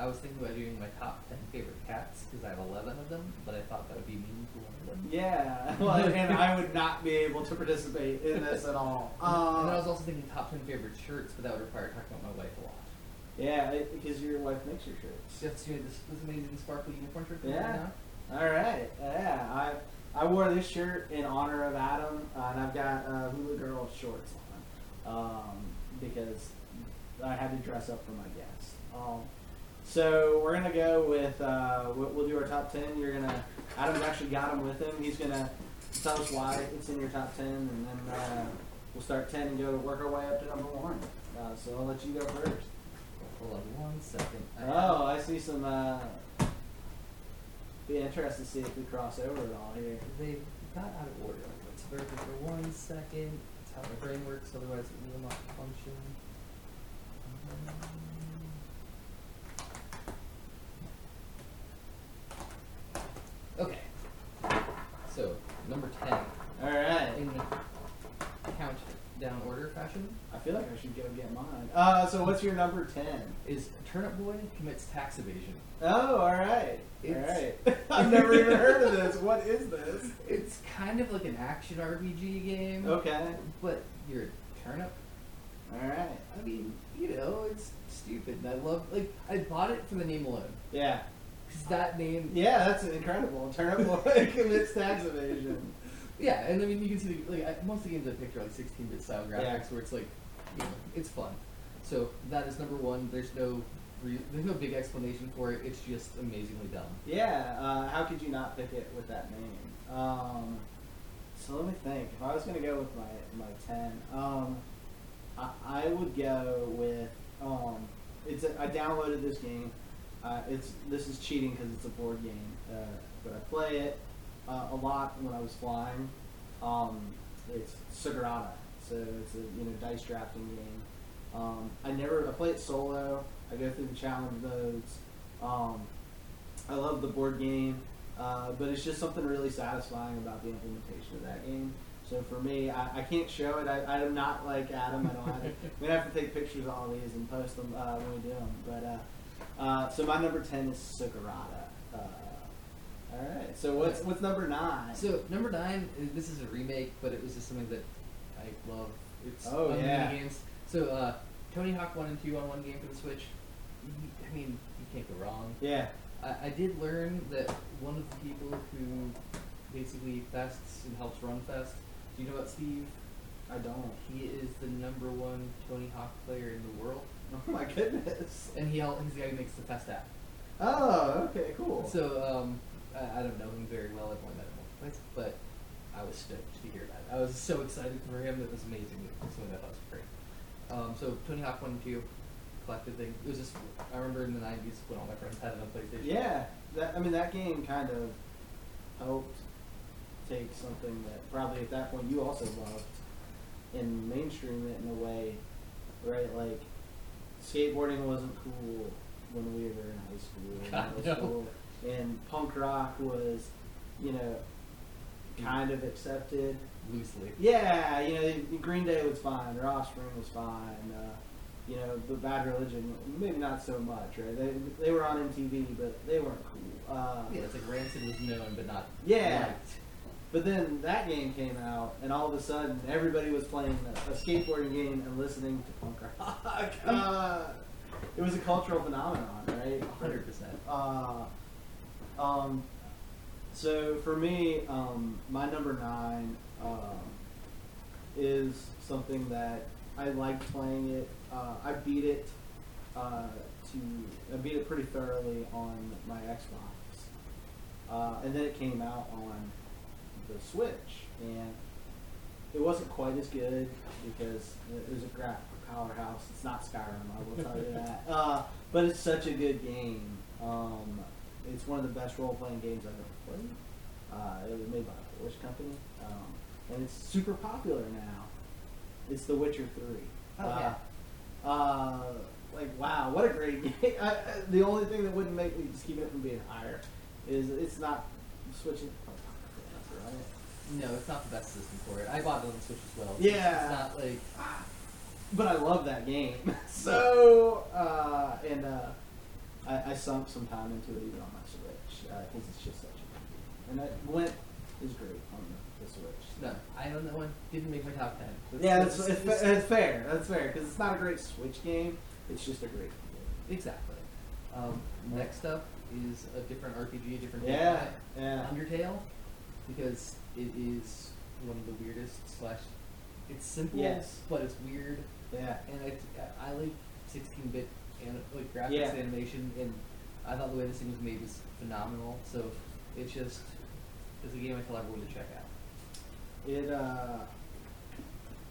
I was thinking about doing my top 10 favorite cats because I have 11 of them, but I thought that would be meaningful. to one of them. Yeah, well, and I would not be able to participate in this at all. and then I was Uh, also thinking top 10 favorite shirts, but that would require talking about my wife a lot. yeah, it, because your wife makes your shirts. She has to this, this amazing sparkly unicorn shirt. Yeah. All right. Yeah, I I wore this shirt in honor of Adam, uh, and I've got uh, Hula Girl shorts on um, because I had to dress up for my guest. Um, so we're gonna go with uh, we'll, do our top ten. You're gonna Adam's actually got him with him. He's gonna tell us why it's in your top ten, and then uh, we'll start ten and go work our way up to number one. Uh, so I'll let you go first. Hold on one second. I Oh, I see some. Uh, be interested to see if we cross over at all here. They got out of order. Let's me for one second. That's how my brain works, otherwise it will not function. Um, Okay. So, number 10 All right. in countdown order fashion I feel like I should go get mine. Uh, so what's your number ten? is Turnip Boy commits tax evasion. Oh, alright. Alright. I've never even heard of this. What is this? It's kind of like an action RPG game, Okay. but you're a turnip. All right. I mean, you know, it's stupid. And I love, like, I bought it for the name alone. Yeah. That name, Yeah, that's incredible. Turnip boy commits tax evasion. yeah, and I mean, you can see, the, like, I, most of the games I picked are like 16 bit style graphics Yeah. where it's like, you know, it's fun. So that is number one. There's no, re- there's no big explanation for it. It's just amazingly dumb. Yeah. Uh, how could you not pick it with that name? Um, so let me think. If I was gonna go with my my ten, um, I, I would go with um, it's a, I downloaded this game. Uh, it's this is cheating because it's a board game, uh, but I play it uh, a lot when I was flying. Um, it's Sagrada, so it's a you know dice drafting game. Um, I never I play it solo. I go through the challenge modes. Um, I love the board game, uh, but it's just something really satisfying about the implementation of that game. So for me, I, I can't show it. I, I'm not like Adam. I don't have. I'm gonna have to take pictures of all these and post them uh, when we do them. But uh, so my number ten is Sagrada. Uh, all right. So what's what's number nine? So number nine, this is a remake, but it was just something that I love. It's Oh, yeah. games. So uh, Tony Hawk One and Two on one game for the Switch. I mean, you can't go wrong. yeah. I, I did learn that one of the people who basically fests and helps run fest. Do you know about Steve? I don't. He is the number one Tony Hawk player in the world, Oh my goodness. and he hel- he's the guy who makes the fest app. Oh, okay, cool. So um, I, I don't know him very well. I've only met him once, but I was stoked to hear that. I was so excited for him. It was amazing. Something that I thought was great. Um, so Tony Hawk One and Two, collected thing. It was just I remember in the '90s when all my friends had it on PlayStation. Yeah, that I mean that game kind of helped take something that probably at that point you also loved and mainstream it in a way, right? Like skateboarding wasn't cool when we were in high school. and God, no. school, and punk rock was, you know, kind of accepted. loosely. Yeah, you know, Green Day was fine. Their Offspring was fine. Uh, you know, the Bad Religion, maybe not so much, right? They they were on MTV, but they weren't cool. Uh, Yeah, it's like Rancid was known but not Yeah. liked. But then that game came out, and all of a sudden, everybody was playing a, a skateboarding game and listening to punk rock. Uh, it was a cultural phenomenon, right? Hundred percent. Uh, um, so for me, um, my number nine um, is something that I liked playing it. Uh, I beat it uh, to I beat it pretty thoroughly on my Xbox, uh, and then it came out on the Switch, and it wasn't quite as good because it was a graphic powerhouse. It's not Skyrim, I will tell you that. Uh, but it's such a good game. Um, it's one of the best role playing games I've ever played. Uh, it was made by a Polish company, um, and it's super popular now. It's The Witcher Three. Oh, uh. Uh, like wow, what a great game! I, I, the only thing that wouldn't make me just keep it from being higher is it's not switching. No, it's not the best system for it. I bought it on the Switch as well. Yeah. It's not like but I love that game. so, uh, and uh, I, I sunk some time into it even on my Switch because it's just such a good game. And I, Gwent is great on the, the Switch. no. I own that one. Didn't make my top ten. Let's- Yeah, that's, let's- it's, it's fair. That's fair because it's not a great Switch game. It's just a great game. Exactly. Um, next up is a different RPG, a different Yeah, yeah. Undertale, because it is one of the weirdest slash. It's simple, Yes. but it's weird, Yeah. and I, I like 16-bit and like graphics Yeah. animation, and I thought the way this thing was made was phenomenal. So it's just it's a game I tell everyone to check out. It, uh,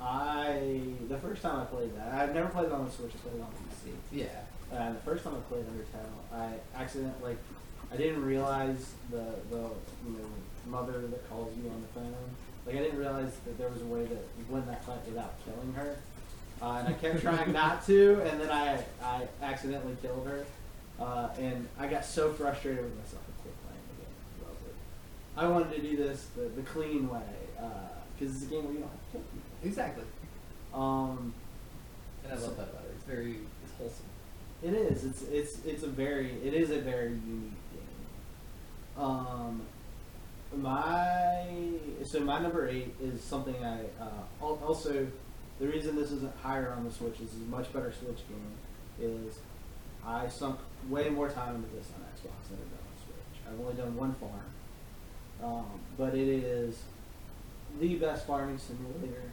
I, the first time I played that, I've never played it on the Switch, I played it on PC. Yeah. Uh, the first time I played Undertale, I accidentally, like, I didn't realize the, the, you know, mother that calls you on the phone. Like, I didn't realize that there was a way to win that fight without killing her. Uh, and I kept trying not to, and then I, I accidentally killed her. Uh, and I got so frustrated with myself, I quit playing the game. I was like, I wanted to do this the, the clean way, because it's a game where you don't have to kill people. Exactly. Um, And I love that about it. It's very it's wholesome. It is. It's it's it's a very it is a very unique game. Um, my so my number eight is something I uh, also the reason this isn't higher on the Switch is a much better Switch game is I sunk way more time into this on Xbox than I've done on Switch. I've only done one farm, um, but it is the best farming simulator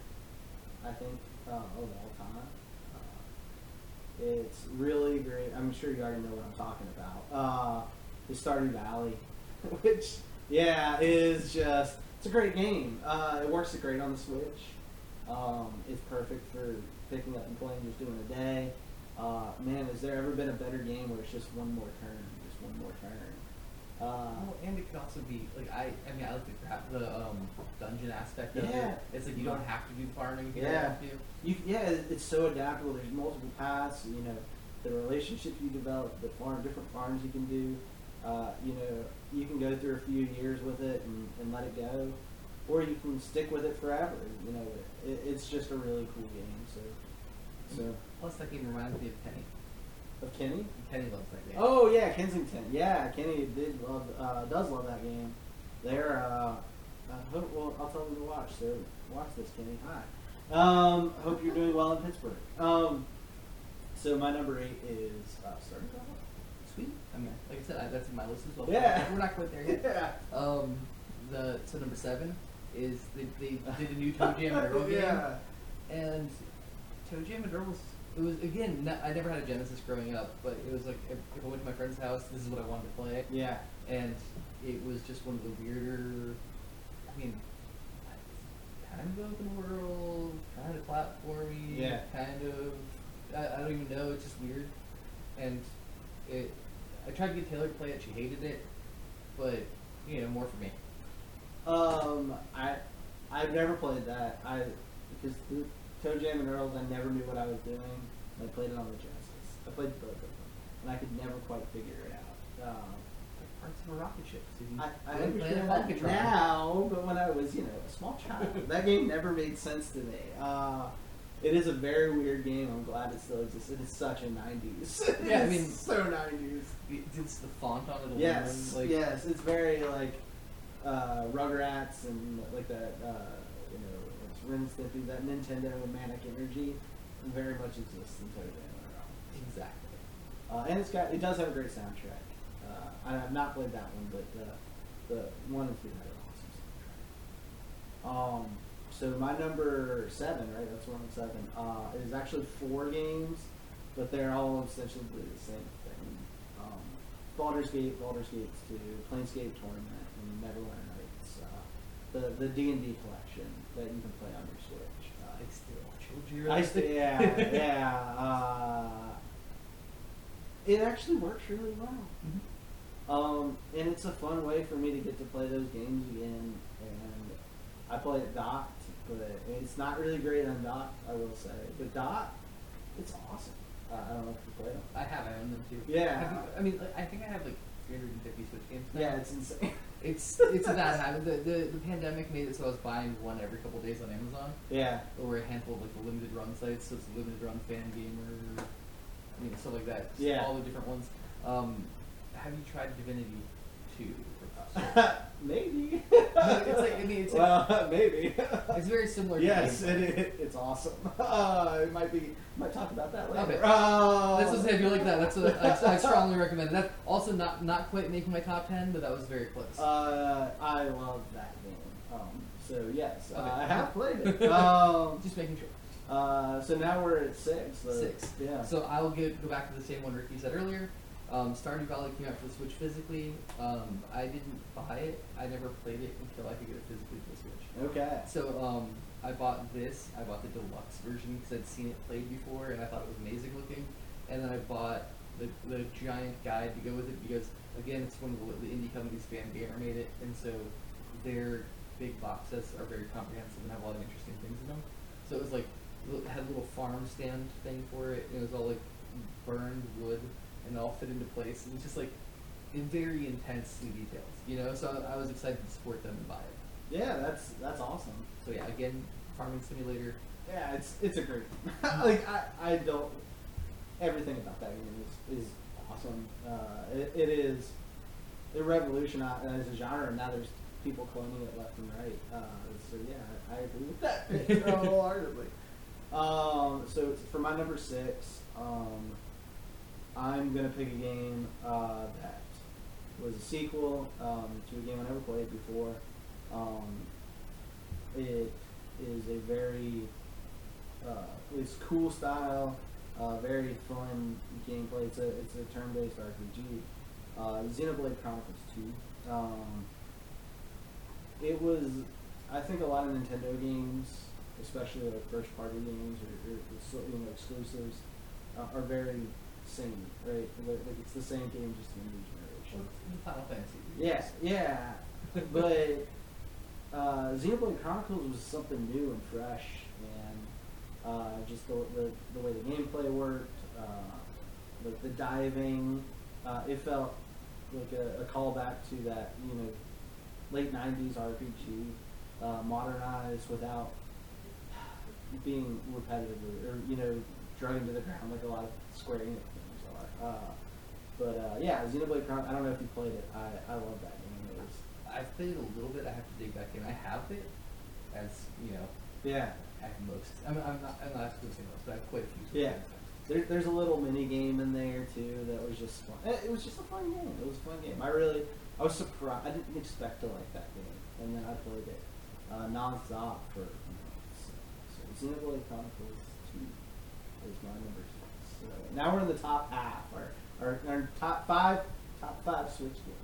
I think uh, of all time. Uh, it's really great. I'm sure you already know what I'm talking about. Uh, the Stardew Valley, which yeah is just it's a great game. Uh, it works great on the Switch. Um, it's perfect for picking up and playing just doing a day. Uh, man, has there ever been a better game where it's just one more turn, just one more turn? Uh, Well, and it could also be like I. I mean, I like the crap, the um, dungeon aspect of Yeah. it. It's like you don't have to do farming. if You Yeah. don't have to. You, yeah, it's so adaptable. There's multiple paths. You know, the relationships you develop, the farm, different farms you can do. Uh, you know, you can go through a few years with it and, and let it go, or you can stick with it forever. You know, it, it's just a really cool game. So, so Plus, that game reminds me of Kenny. of Kenny. Kenny loves that game. Oh yeah, Kensington. Yeah, Kenny did love, uh, does love that game. They're, uh, uh, hope, well, I'll tell them to watch. So watch this, Kenny. Hi. Um, hope you're doing well in Pittsburgh. Um, so my number eight is uh, Stardew Valley. Sweet. I mean, like I said, I, that's in my list as well. Yeah. We're not quite there yet. Yeah. Um, the so number seven is they, they did a new Toe Jam and Earl game, yeah. and Toe Jam and Earl was it was again n- I never had a Genesis growing up, but it was like if, if I went to my friend's house, this is what I wanted to play, Yeah. and it was just one of the weirder. I mean, kind of open world, kind of platformy, Yeah. kind of. I, I don't even know. It's just weird, and it. I tried to get Taylor to play it. She hated it, but you know, more for me. Um, I I've never played that. I because the Toe Jam and Earls, I never knew what I was doing. I played it on the Genesis. I played both of them, and I could never quite figure it out. Um, Like parts of a rocket ship. So I, I go and play understand the that now, but when I was, you know, a small child, that game never made sense to me. Uh, it is a very weird game. I'm glad it still exists. It is such a '90s. Yeah, I mean- so '90s. It's the font on it. Yes, like, yes, it's very like uh, Rugrats and like that. Uh, you know, it's Ren and Stimpy. That Nintendo manic energy very much exists in Toe Jam and Earl. Exactly. Uh, and it's got it does have a great soundtrack. Uh, I have not played that one, but the the one and two had an awesome soundtrack. Um, so my number seven, right? That's one seven. Uh, is actually four games, but they're all essentially the same thing. Um, Baldur's Gate, Baldur's Gate Two, Planescape Torment, and Neverwinter Nights. Uh, the the D and D collection that you can play on your Switch. Uh, I still you. I st- yeah, yeah. Uh, it actually works really well. Mhm. Um, and it's a fun way for me to get to play those games again. And I play it docked, but it's not really great on dot. I will say. But dot, it's awesome. Uh, I don't know if you play them. I have. I own them too. Yeah. I mean, like, I think I have like 350 Switch games. now. Yeah, it's insane. It's it's a bad habit. The, the the pandemic made it so I was buying one every couple days on Amazon, yeah. or a handful of like the limited run sites. So it's limited run Fangamer, I mean stuff like that. Just Yeah. all the different ones. Um, have you tried Divinity Two? maybe. it's like- I mean, it's like- well, maybe. It's very similar. yes, to it, it, it's awesome. Uh, it might be. Might talk about that later. Okay. Oh. That's what. If you like that, that's what I, I strongly recommend. That also not not quite making my top ten, but that was very close. Uh, I love that game. Um, so yes, uh, Okay. I have played it. Um, Just making sure. uh, so now we're at six. so- Six. Yeah. So I'll get, go back to the same one Ricky said earlier. Um, Stardew Valley came out for the Switch physically. Um, I didn't buy it. I never played it until I could get it physically for the Switch. okay. So um, I bought this. I bought the deluxe version because I'd seen it played before and I thought it was amazing looking. And then I bought the, the giant guide to go with it because again, it's one of the, the indie companies Fangamer made it, and so their big box sets are very comprehensive and have a lot of interesting things in them. So it was like it had a little farm stand thing for it. And it was all like burned wood and it all fit into place. And it's just like in very intensely detailed, you know. So I, I was excited to support them and buy it. Yeah, that's that's awesome. So yeah, again, farming simulator. Yeah, it's it's a great. like I, I don't. Everything about that game is is awesome. Uh, it, it is. It revolutionized as a genre, and now there's people cloning it left and right. Uh, so yeah, I, I agree with that wholeheartedly. Um, so for my number six, um, I'm gonna pick a game uh, that was a sequel um, to a game I never played before. Um, it is a very uh, it's cool style, uh, very fun gameplay. It's a it's a turn-based RPG. Uh, Xenoblade Chronicles Two. Um, it was, I think, a lot of Nintendo games, especially like first-party games or, or you know exclusives, uh, are very samey, right? Like like, it's the same game just in a new generation. Final Fantasy. Yeah, yeah. but uh, Xenoblade Chronicles was something new and fresh, and uh, just the, the the way the gameplay worked, uh, like the diving, uh, it felt like a, a callback to that you know late '90s RPG, uh, modernized without being repetitive or, or you know dragging to the ground like a lot of Square Enix. Uh, but uh, yeah, Xenoblade Chronicles. I don't know if you played it. I, I love that game. It was I've played it a little bit. I have to dig back in. I have it, as you know, yeah. at most. I'm, I'm not. I'm not say most, but I have quite a few. Yeah. There, there's a little mini game in there too that was just fun. Eh, It was just a fun game. It was a fun game. I really, I was surprised. I didn't expect to like that game, and then I played it uh, nonstop for months. So Xenoblade Chronicles Two is my number six. Now we're in the top half. or our, our top five, top five Switch games.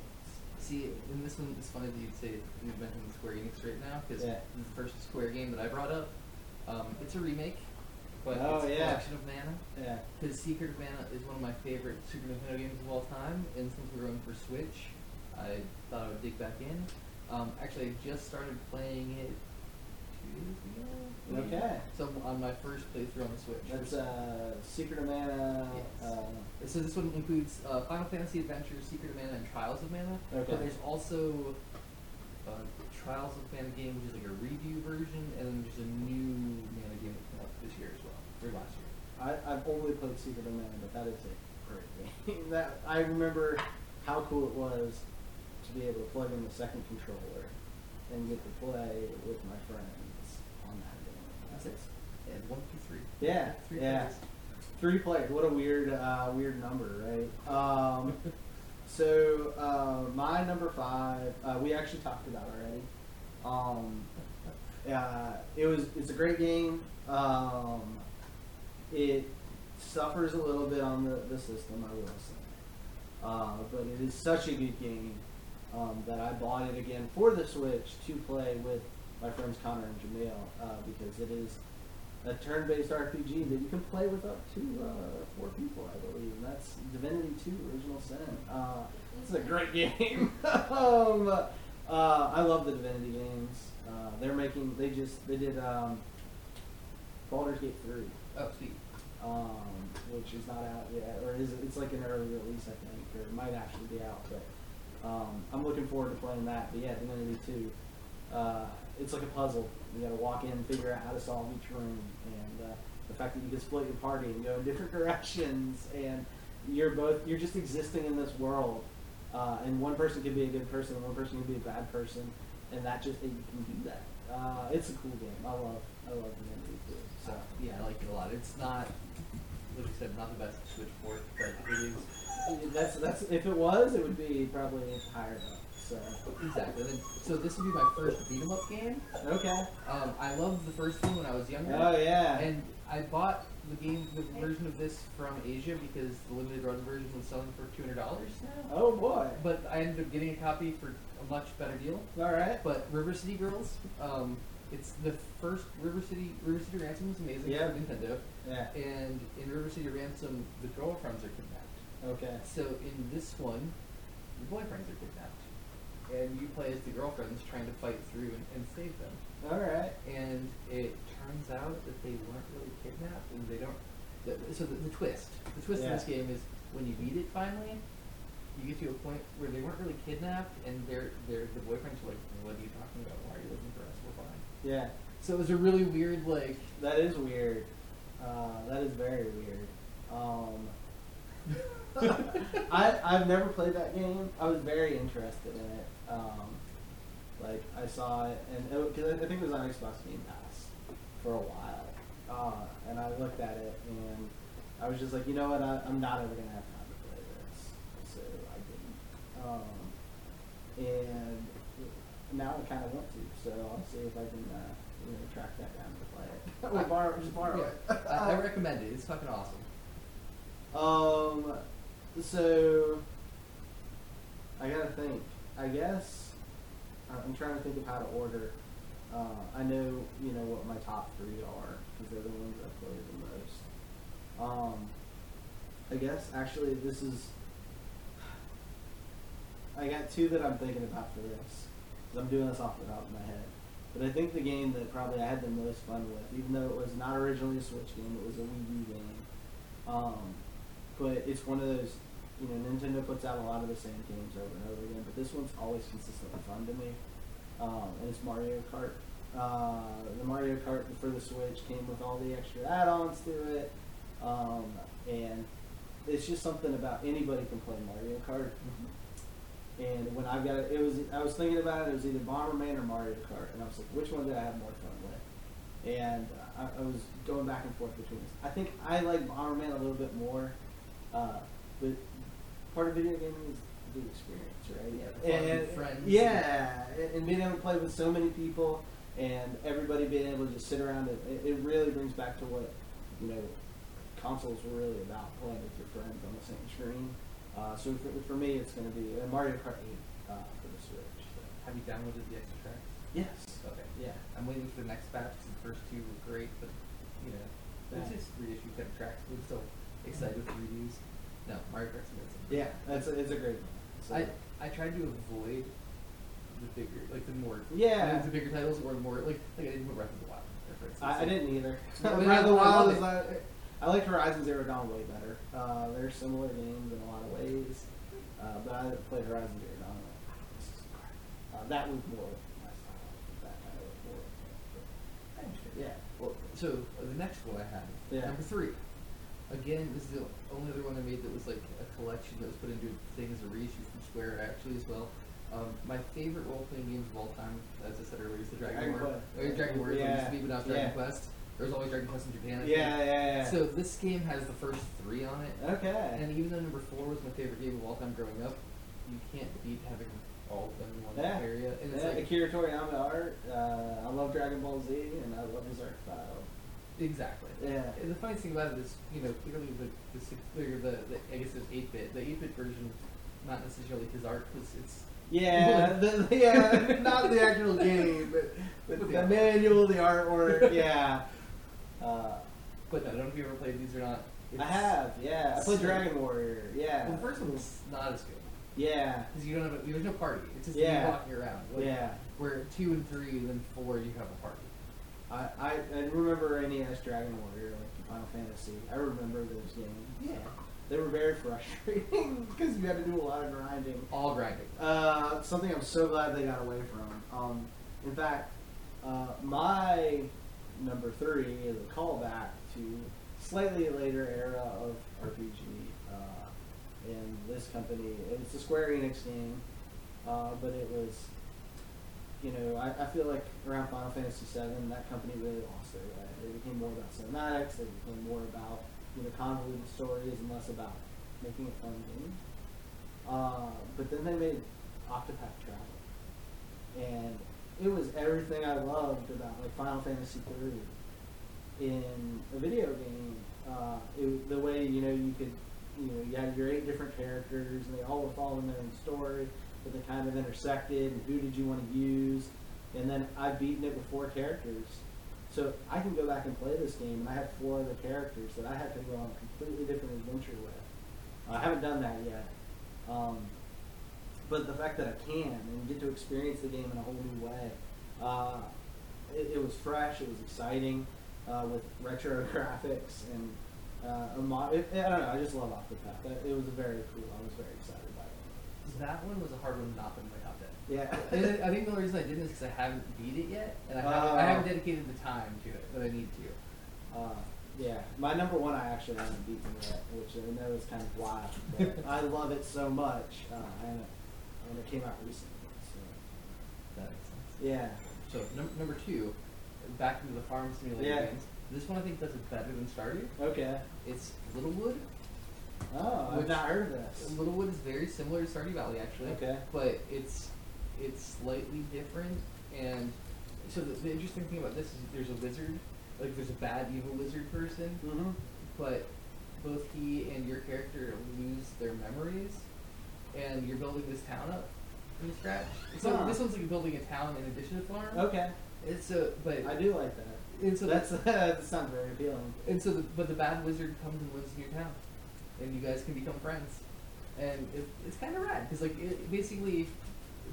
See, and this one, it's funny that you'd say you mentioned Square Enix right now because Yeah. the first Square game that I brought up. Um, it's a remake, but Oh, it's a yeah. collection of Mana. Yeah. Because Secret of Mana is one of my favorite Super Nintendo games of all time, and since we were going for Switch, I thought I would dig back in. Um, actually, I just started playing it two years ago. maybe? Okay. So on my first playthrough on the Switch. That's uh, Secret of Mana. Yes. Uh, So this one includes uh, Final Fantasy Adventure, Secret of Mana, and Trials of Mana. Okay. But there's also uh, Trials of Mana game, which is like a review version, and then there's a new Mana game that came out this year as well, or last year. I, I've only played Secret of Mana, but that is a great game. that I remember how cool it was to be able to plug in the second controller and get to play with my friends it. Yeah, one, two, three. Yeah, Three yeah. players. Three players. What a weird, uh, weird number, right? Um, so uh, my number five, uh, we actually talked about already. Um, uh, it was it's a great game. Um, it suffers a little bit on the, the system, I will say, uh, but it is such a good game um, that I bought it again for the Switch to play with my friends Connor and Jamil uh, because it is a turn-based RPG that you can play with up to uh, four people, I believe. And that's Divinity 2: Original Sin. Uh, it's a great game. um, uh, I love the Divinity games. Uh, they're making. They just they did um, Baldur's Gate 3. Oh, sweet. Um, which is not out yet, or is it's like an early release, I think, or it might actually be out. But um, I'm looking forward to playing that. But yeah, Divinity 2. Uh, it's like a puzzle. You got to walk in, and figure out how to solve each room, and uh, the fact that you can split your party and go in different directions, and you're both you're just existing in this world. Uh, and one person can be a good person, and one person can be a bad person, and that just you can do that. Uh, it's a cool game. I love I love the Divinity too. So So yeah, I like it a lot. It's not, like you said, not the best Switch port, but it is that's that's if it was, it would be probably higher up. So exactly. And so this would be my first beat 'em up game. okay. Um, I loved the first one when I was younger. Oh yeah. And I bought the game, the version of this from Asia because the limited run version was selling for two hundred dollars now. oh boy. But I ended up getting a copy for a much better deal. All right. But River City Girls, um, it's the first River City. River City Ransom was amazing Yeah. for Nintendo, Yeah. and in River City Ransom, the girlfriends are kidnapped. Okay. So in this one, the boyfriends are kidnapped, and you play as the girlfriends trying to fight through and, and save them. All right. And it turns out that they weren't really kidnapped, and they don't. The, so the, the twist, the twist in Yeah. this game is when you beat it finally, you get to a point where they weren't really kidnapped, and they're, they're the boyfriends are like, "What are you talking about? Why are you looking for us? We're fine." Yeah. So it was a really weird, like, That is weird. Uh, that is very weird. Um, I I've never played that game. I was very interested in it. Um, like I saw it, and because I think it was on Xbox Game Pass for a while, uh, and I looked at it, and I was just like, you know what, I, I'm not ever gonna have time to play this, so I didn't. Um, and now I kind of want to, so I'll see if I can, uh, you know, track that down to play it. or borrow, just borrow it. I, I recommend it. It's fucking awesome. Um, so I gotta think. I guess I- I'm trying to think of how to order. Uh, I know you know what my top three are because they're the ones I've played the most. Um, I guess actually this is. I got two that I'm thinking about for this. I'm doing this off the top of my head. But I think the game that probably I had the most fun with, even though it was not originally a Switch game, it was a Wii U game. Um, but it's one of those, you know, Nintendo puts out a lot of the same games over and over again, but this one's always consistently fun to me. Um, and it's Mario Kart. Uh, the Mario Kart for the Switch came with all the extra add-ons to it, um, and it's just something about anybody can play Mario Kart. And when I got it, it was I was thinking about it. It was either Bomberman or Mario Kart, and I was like, which one did I have more fun with? And I, I was going back and forth between this. I think I like Bomberman a little bit more, uh, but part of video gaming is the experience, right? Yeah, and friends. Yeah, and, and being able to play with so many people, and everybody being able to just sit around it, it, it really brings back to what you know consoles were really about playing with your friends on the same screen. Uh, so for, for me, it's going to be uh, Mario Kart 8 uh, for the Switch. So. Have you downloaded the extra tracks? Yes. Okay. Yeah. I'm waiting for the next batch. The first two were great, but you know, Yeah. just reissue kind of tracks. But I'm still excited with the reviews. No, Mario Kart's amazing. Yeah, that's a, it's a great one. So, I I tried to avoid the bigger, like the more Yeah. the bigger titles or more like like I didn't put Breath of the Wild. there, For instance. I, I didn't either. Breath of the Wild is like, I like Horizon Zero Dawn way better. Uh, they're similar games in a lot of ways, uh, but I played Horizon Zero Dawn. like, "Ah, this is. Uh, that was more my style. That kind of more. I. Yeah. Well, so the next one I had, Yeah. number three. Again, this is the only other one I made that was like a collection that was put into things a reissue from Square actually as well. Um, my favorite role playing games of all time, as I said earlier, is the Dragon, War. Or Dragon War, yeah. used to be, but Dragon Yeah. Quest. There was always Dragon Quest in Japan. Yeah, yeah, yeah. So this game has the first three on it. okay. And even though number four was my favorite game of all time growing up, you can't beat having all of them in one Yeah. area. And it's yeah, like Akira Toriyama art. Uh, I love Dragon Ball Z, and I love his art style. Exactly. Yeah. And the funny thing about it is, you know, clearly the the, six- the, the I guess it's eight bit. The eight bit version, not necessarily his art, because it's Yeah, the, yeah, not the actual game, but, but the art. manual, the artwork. Yeah. Uh, But I don't know if you ever played these or not. I have, yeah. I played So- Dragon Warrior, yeah. Well, the first one was not as good. Yeah, because you don't have a, there's no party. It's just Yeah. you walking around. Like, yeah. Where two and three, and then four, you have a party. I, I, I remember NES Dragon Warrior, like Final Fantasy. I remember those games. Yeah. They were very frustrating because you had to do a lot of grinding. All grinding. Uh, something I'm so glad they got away from. Um, in fact, uh, my number three is a callback to slightly later era of RPG. Uh, and this company, it's a Square Enix game, uh, but it was, you know, I, I feel like around Final Fantasy VII, that company really lost their way. They became more about cinematics. They became more about you know convoluted stories and less about making a fun game. Uh, but then they made Octopath Traveler, and it was everything I loved about like Final Fantasy III in a video game. Uh, it, the way you know you could, you know, you had your eight different characters, and they all were following their own story, but they kind of intersected. And who did you want to use? And then I've beaten it with four characters, so I can go back and play this game, and I have four other characters that I have to go on a completely different adventure with. I haven't done that yet. Um, but the fact that I can and get to experience the game in a whole new way, uh, it, it was fresh. It was exciting uh, with retro graphics and uh, a mo- it, I don't know. I just love Octopath. That- It was very cool. I was very excited. That one was a hard one not to my top ten. Yeah. I think the only reason I didn't is because I haven't beat it yet, and I haven't, Oh. I haven't dedicated the time to it that I need to. Uh, yeah, my number one I actually haven't beaten yet, which I know is kind of wild, but I love it so much, uh, and, it, and it came out recently. So That makes sense. yeah, So num- number two, back into the farm simulator Yeah. games. This one I think does it better than Stardew. okay. It's Littlewood. Oh, I've not heard of this. Littlewood is very similar to Stardew Valley actually. Okay. But it's it's slightly different, and so the, the interesting thing about this is there's a wizard, like there's a bad evil wizard person, Mm-hmm. but both he and your character lose their memories, and you're building this town up from scratch. So Huh. this one's like building a town in addition to farm. Okay, It's a but I do like that. and so That's that's that sounds very appealing. and so the, but the bad wizard comes and lives in your town, and you guys can become friends, and it, it's kind of rad because like it, basically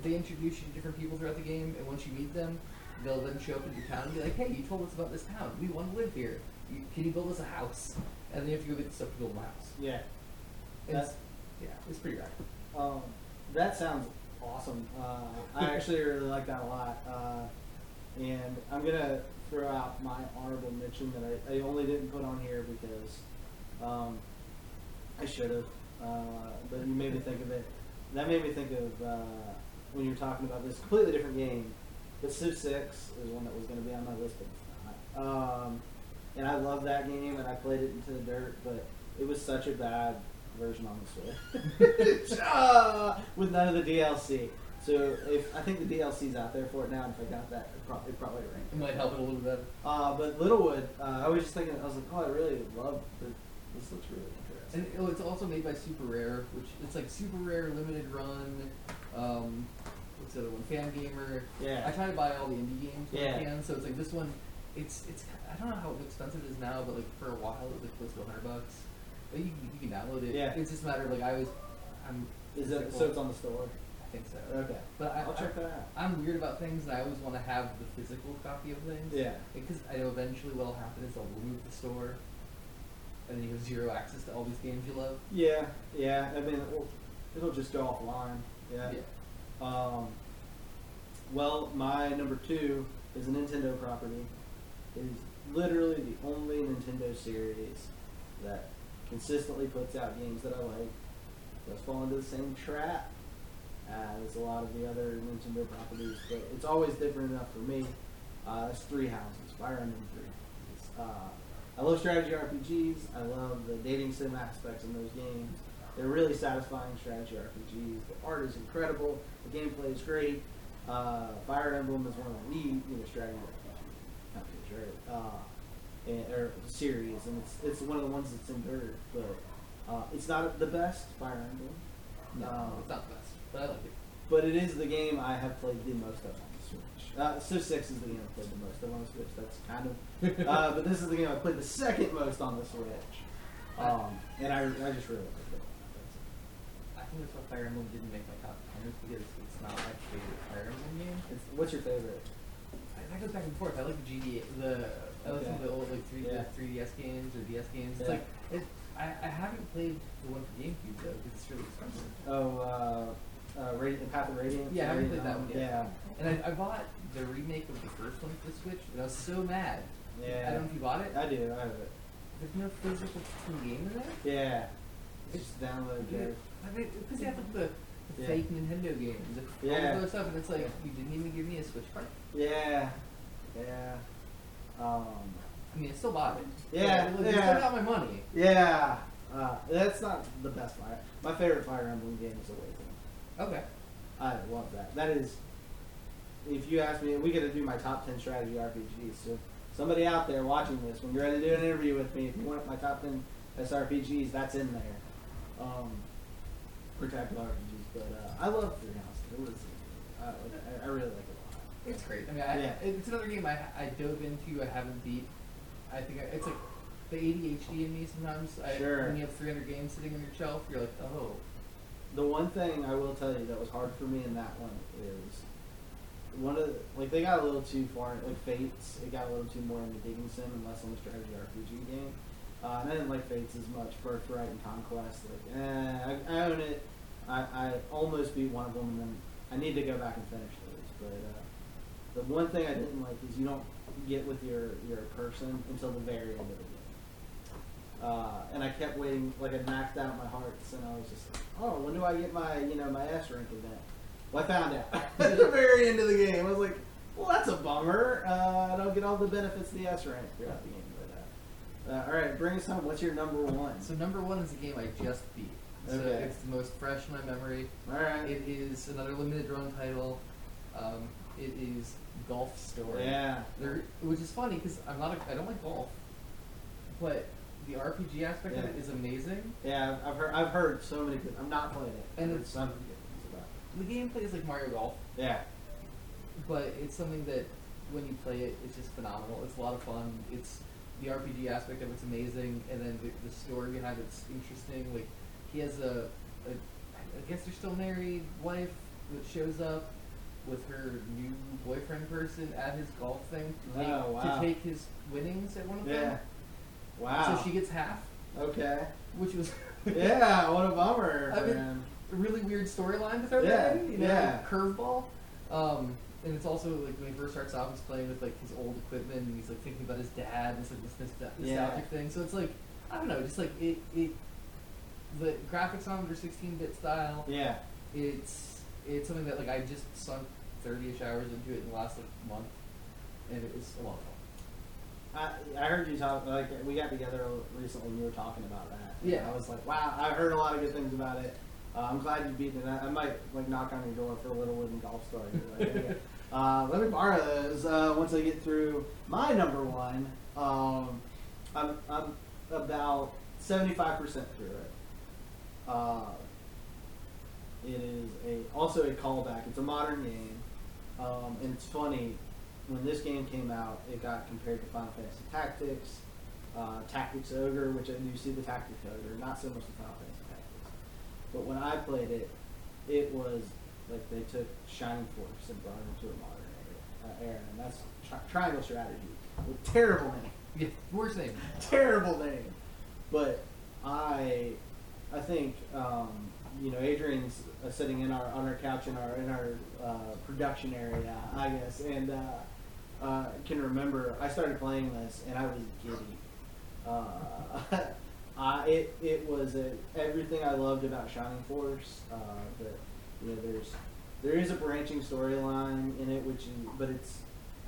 they introduce you to different people throughout the game, and once you meet them, they'll then show up in your town and be like, hey, you told us about this town, we want to live here, you, can you build us a house? And then you have to go get stuff to build a house. Yeah. And That's- it's, yeah, it's pretty rad. Um, that sounds awesome. Uh, I actually really like that a lot. Uh, and I'm gonna throw out my honorable mention that I, I only didn't put on here because um, I should have. Uh, but you made me think of it. That made me think of uh, when you were talking about this completely different game. But Civ Six is one that was going to be on my list, but it's not. Um, and I love that game, and I played it into the dirt, but it was such a bad version on the Switch Ah, with none of the DLC. So if I think the DLC's out there for it now, and if I got that, it, pro- it probably ranked. It might help it a little bit. Uh, but Littlewood, uh, I was just thinking, I was like, oh, I really love the, this. Looks really And oh, it's also made by Super Rare, which it's like Super Rare limited run. Um, what's the other one? Fangamer. Yeah. I try to buy all the indie games when Yeah. I can. So it's like this one. It's it's I don't know how expensive it is now, but like for a while it was like close to hundred bucks. But you, can- you can download it. Yeah. It's just a matter of like I always I'm. Is it so? It's on the store. I think so. Okay. But I, I'll check that out. I'm weird about things, and I always want to have the physical copy of things. Yeah. Because I know eventually what'll happen is they'll remove the store, and then you have zero access to all these games you love. Yeah, yeah. I mean, it'll, it'll just go offline. Yeah. Um, well, my number two is a Nintendo property. It is literally the only Nintendo series that consistently puts out games that I like. Does fall into the same trap as a lot of the other Nintendo properties, but it's always different enough for me. Uh, it's Three Houses, Fire Emblem Three Houses. Uh, I love strategy RPGs. I love the dating sim aspects in those games. They're really satisfying strategy RPGs. The art is incredible. The gameplay is great. Uh, Fire Emblem is one of the lead you know, strategy RPG companies, right? Uh, and, or series, and it's it's one of the ones that's endured. But uh, it's not the best Fire Emblem. No, Um, it's not the best, but I like it. but it is the game I have played the most of on the Switch. Uh, Civ 6 is the game I've played the most on the Switch. That's kind of. Uh, but this is the game I played the second most on the Switch. Um, and I, I just really like it. I think that's why Fire Emblem didn't make my top ten because it's not my favorite Fire Emblem game. It's, what's your favorite? I, that goes back and forth. I like the GD, the I like some of the old like three Yeah. the 3DS games or DS games. It's like it, I, I haven't played the one for GameCube though because it's really expensive. Oh, uh, uh, Radi- Path of Radiance. Yeah, I haven't played that one yet. And I, I bought the remake of the first one for the Switch, and I was so mad. Yeah. I don't know if you bought it. I do. I have it. There's no physical game in there. Yeah. It's just download Jared. I mean, because they have the, the Yeah. fake Nintendo games, the, all Yeah. of those stuff, and it's like you didn't even give me a Switch card. Yeah. Yeah. Um. I mean, I still bought it. Yeah, Like, I yeah. still got my money. Yeah. Uh, that's not the best fire. My favorite Fire Emblem game is Awakening. Okay. I love that. That is, if you ask me, we got to do my top ten strategy RPGs. So somebody out there watching this, when you're ready to do an interview with me, if you want my top ten SRPGs, that's in there. Um, protect RPGs, but uh, I love Three Houses. It was, I, I- I really like it a lot. It's great. I mean, I, Yeah. it's another game I, I dove into. I haven't beat. I think I, it's like the ADHD in me sometimes. I, Sure. When you have 300 games sitting on your shelf, you're like, oh. The one thing I will tell you that was hard for me in that one is one of the, like they got a little too far like Fates. It got a little too more into digging sim and less on the strategy RPG game. Uh, and I didn't like Fates as much. Birthright and Conquest, like eh, I, I own it. I, I almost beat one of them, and then I need to go back and finish those. But uh, the one thing I didn't like is you don't get with your your person until the very end of the game. Uh, and I kept waiting, like I maxed out my hearts, and I was just like, oh, when do I get my, you know, my S rank event? Well, I found out at the very end of the game. I was like, well, that's a bummer. Uh, I don't get all the benefits of the S rank throughout the game. But uh, uh, all right, bring us home. What's your number one? So number one is a game I just beat. So Okay. it's the most fresh in my memory. all right. It is another limited run title. Um, it is Golf Story. yeah. There, which is funny because I'm not. A, I don't like golf, but the RPG aspect of Yeah. it is amazing. Yeah, I've heard. I've heard so many good. I'm not playing it. And I've heard it's- some good things about. The gameplay is like Mario Golf, it. Yeah. but it's something that when you play it, it's just phenomenal. It's a lot of fun. It's the RPG aspect of it's amazing, and then the, the story behind it's interesting. Like he has a, a, I guess they're still married wife that shows up with her new boyfriend person at his golf thing to oh, take, Oh, wow. to take his winnings at one of Yeah. them. Wow. So she gets half, okay. which was Yeah. What a bummer, I mean, really weird storyline to throw Yeah, that in. You know, yeah. curveball. Um, and it's also like when he first starts off, he's playing with like his old equipment, and he's like thinking about his dad. And it's like this nostalgic Yeah. nostalgic thing. So it's like I don't know, just like it. it the graphics on their 16-bit style. Yeah. It's it's something that like I just sunk 30ish hours into it in the last like month, and it was a lot of fun. I, I heard you talk like we got together recently. and You were talking about that. Yeah. I was like, wow. I heard a lot of good things about it. Uh, I'm glad you beat it. I, I might like knock on your door for a little wooden golf story. Like, hey, uh, let me borrow those uh, once I get through my number one. Um, I'm I'm about 75 percent through it. Uh, it is a also a callback. It's a modern game, um, and it's funny. When this game came out, it got compared to Final Fantasy Tactics, uh, Tactics Ogre, which I do see the Tactics Ogre, not so much the Final Fantasy Tactics. But when I played it, it was like they took Shining Force and brought it into a modern era, uh, era and that's tri- Triangle Strategy with terrible name Yeah, worst name. terrible name. But I, I think um, you know Adrian's uh, sitting in our on our couch in our in our uh, production area, I guess, and uh, uh, can remember I started playing this and I was giddy. Uh, I, it it was a, everything I loved about Shining Force. Uh, you know, there's there is a branching storyline in it, which but it's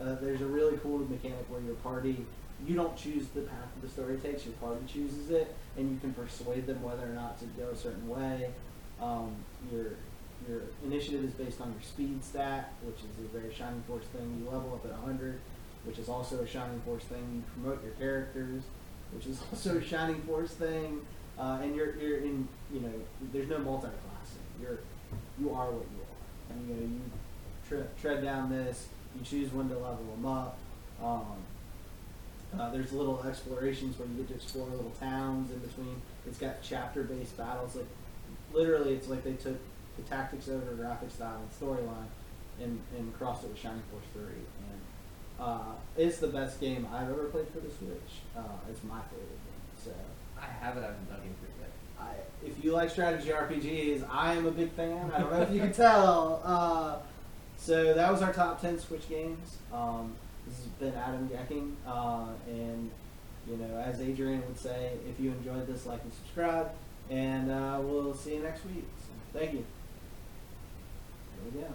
uh, there's a really cool mechanic where your party you don't choose the path the story takes. Your party chooses it, and you can persuade them whether or not to go a certain way. Um, your initiative is based on your speed stat, which is a very Shining Force thing. You level up at 100, which is also a Shining Force thing. You promote your characters, which is also a Shining Force thing. Uh, and you're you're in you know there's no multi-classing. You're you are what you are. And you know you tre- tread down this. You choose when to level them up. Um, uh, there's little explorations where you get to explore little towns in between. It's got chapter-based battles. Like literally, it's like they took the tactics editor, graphic style, and storyline, and and crossed it with Shining Force Three, and uh, it's the best game I've ever played for the Switch. Uh, it's my favorite game. So. I have it. I haven't dug into it yet. I, if you like strategy RPGs, I am a big fan. I don't know if you can tell. Uh, so that was our top ten Switch games. Um, this has been Adam Gecking, uh, and you know, as Adrian would say, if you enjoyed this, like and subscribe, and uh, we'll see you next week. So, thank you. There we.